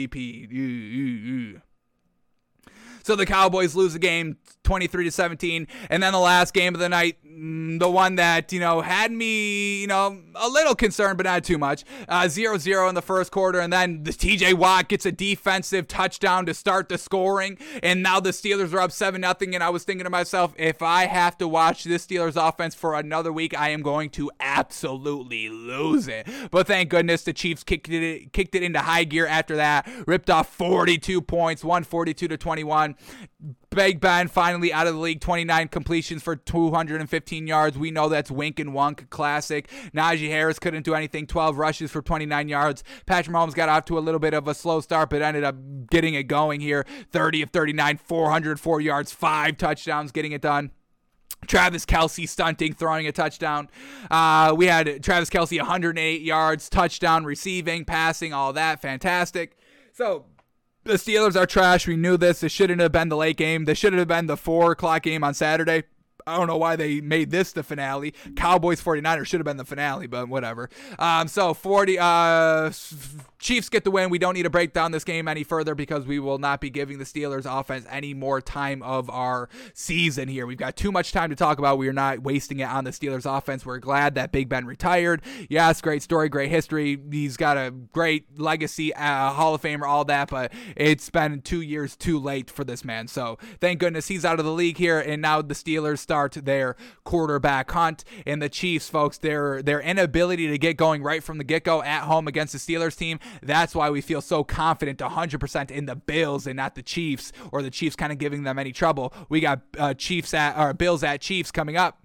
So the Cowboys lose the game 23 to 17. And then the last game of the night, the one that, you know, had me, you know, a little concerned, but not too much. Uh, 0 0 in the first quarter. And then the TJ Watt gets a defensive touchdown to start the scoring. And now the Steelers are up 7 nothing And I was thinking to myself, if I have to watch this Steelers offense for another week, I am going to absolutely lose it. But thank goodness the Chiefs kicked it, kicked it into high gear after that, ripped off 42 points, 142 to 21. Big Ben finally out of the league, 29 completions for 215 yards. We know that's wink and wunk classic. Najee Harris couldn't do anything, 12 rushes for 29 yards. Patrick Mahomes got off to a little bit of a slow start, but ended up getting it going here. 30 of 39, 404 yards, five touchdowns, getting it done. Travis Kelce stunting, throwing a touchdown. Uh, we had Travis Kelce 108 yards, touchdown, receiving, passing, all that. Fantastic. So the Steelers are trash. We knew this. This shouldn't have been the late game. This should have been the four o'clock game on Saturday. I don't know why they made this the finale. Cowboys 49ers should have been the finale, but whatever. Um, so 40 uh, Chiefs get the win. We don't need to break down this game any further because we will not be giving the Steelers offense any more time of our season here. We've got too much time to talk about. We are not wasting it on the Steelers offense. We're glad that Big Ben retired. Yes, great story, great history. He's got a great legacy, uh, Hall of Famer, all that, but it's been two years too late for this man. So thank goodness he's out of the league here, and now the Steelers start their quarterback hunt. And the Chiefs, folks, their their inability to get going right from the get go at home against the Steelers team that's why we feel so confident 100% in the Bills and not the Chiefs or the Chiefs kind of giving them any trouble. We got uh, Chiefs at or Bills at Chiefs coming up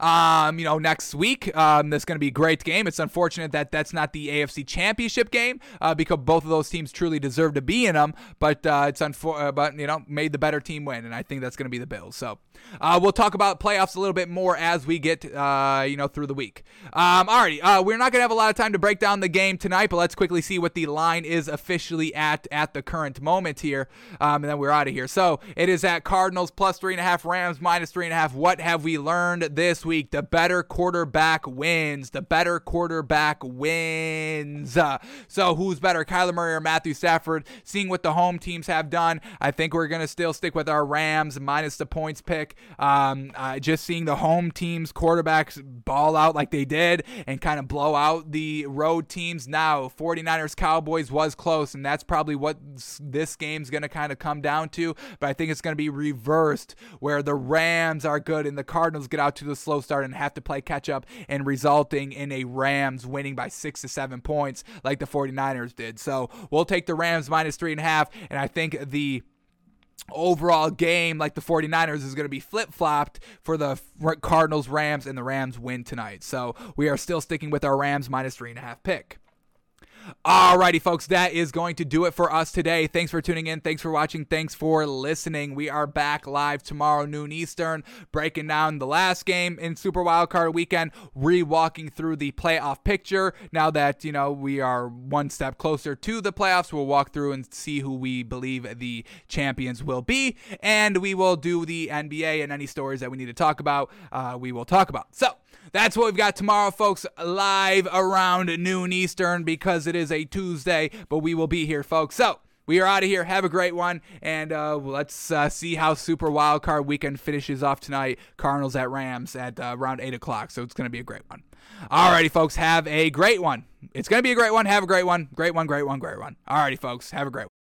um, you know, next week. Um, that's going to be a great game. It's unfortunate that that's not the AFC Championship game uh, because both of those teams truly deserve to be in them. But uh, it's unfor- uh, but you know, made the better team win, and I think that's going to be the Bills. So uh, we'll talk about playoffs a little bit more as we get uh, you know through the week. Um, alrighty, uh, we're not going to have a lot of time to break down the game tonight, but let's quickly see what the line is officially at at the current moment here, um, and then we're out of here. So it is at Cardinals plus three and a half, Rams minus three and a half. What have we learned this week? The better quarterback wins. The better quarterback wins. Uh, so who's better, Kyler Murray or Matthew Stafford? Seeing what the home teams have done, I think we're going to still stick with our Rams minus the points pick. Um, uh, just seeing the home teams quarterbacks ball out like they did and kind of blow out the road teams. Now, 49ers Cowboys was close, and that's probably what this game's going to kind of come down to. But I think it's going to be reversed where the Rams are good and the Cardinals get out to the slow start and have to play catch up and resulting in a Rams winning by six to seven points like the 49ers did. So we'll take the Rams minus three and a half, and I think the overall game like the 49ers is going to be flip-flopped for the Cardinals Rams and the Rams win tonight. So we are still sticking with our Rams minus three and a half pick. Alrighty, folks, that is going to do it for us today. Thanks for tuning in. Thanks for watching. Thanks for listening. We are back live tomorrow, noon Eastern, breaking down the last game in Super Wildcard Weekend, re-walking through the playoff picture. Now that, you know, we are one step closer to the playoffs, we'll walk through and see who we believe the champions will be. And we will do the NBA and any stories that we need to talk about, uh, we will talk about. So, that's what we've got tomorrow, folks, live around noon Eastern because it is a Tuesday, but we will be here, folks. So, we are out of here. Have a great one, and uh, let's uh, see how Super Wildcard Weekend finishes off tonight. Cardinals at Rams at uh, around eight o'clock, so it's going to be a great one. Alrighty, folks, have a great one. It's going to be a great one. Have a great one. Great one. Great one. Great one. Alrighty, folks, have a great one.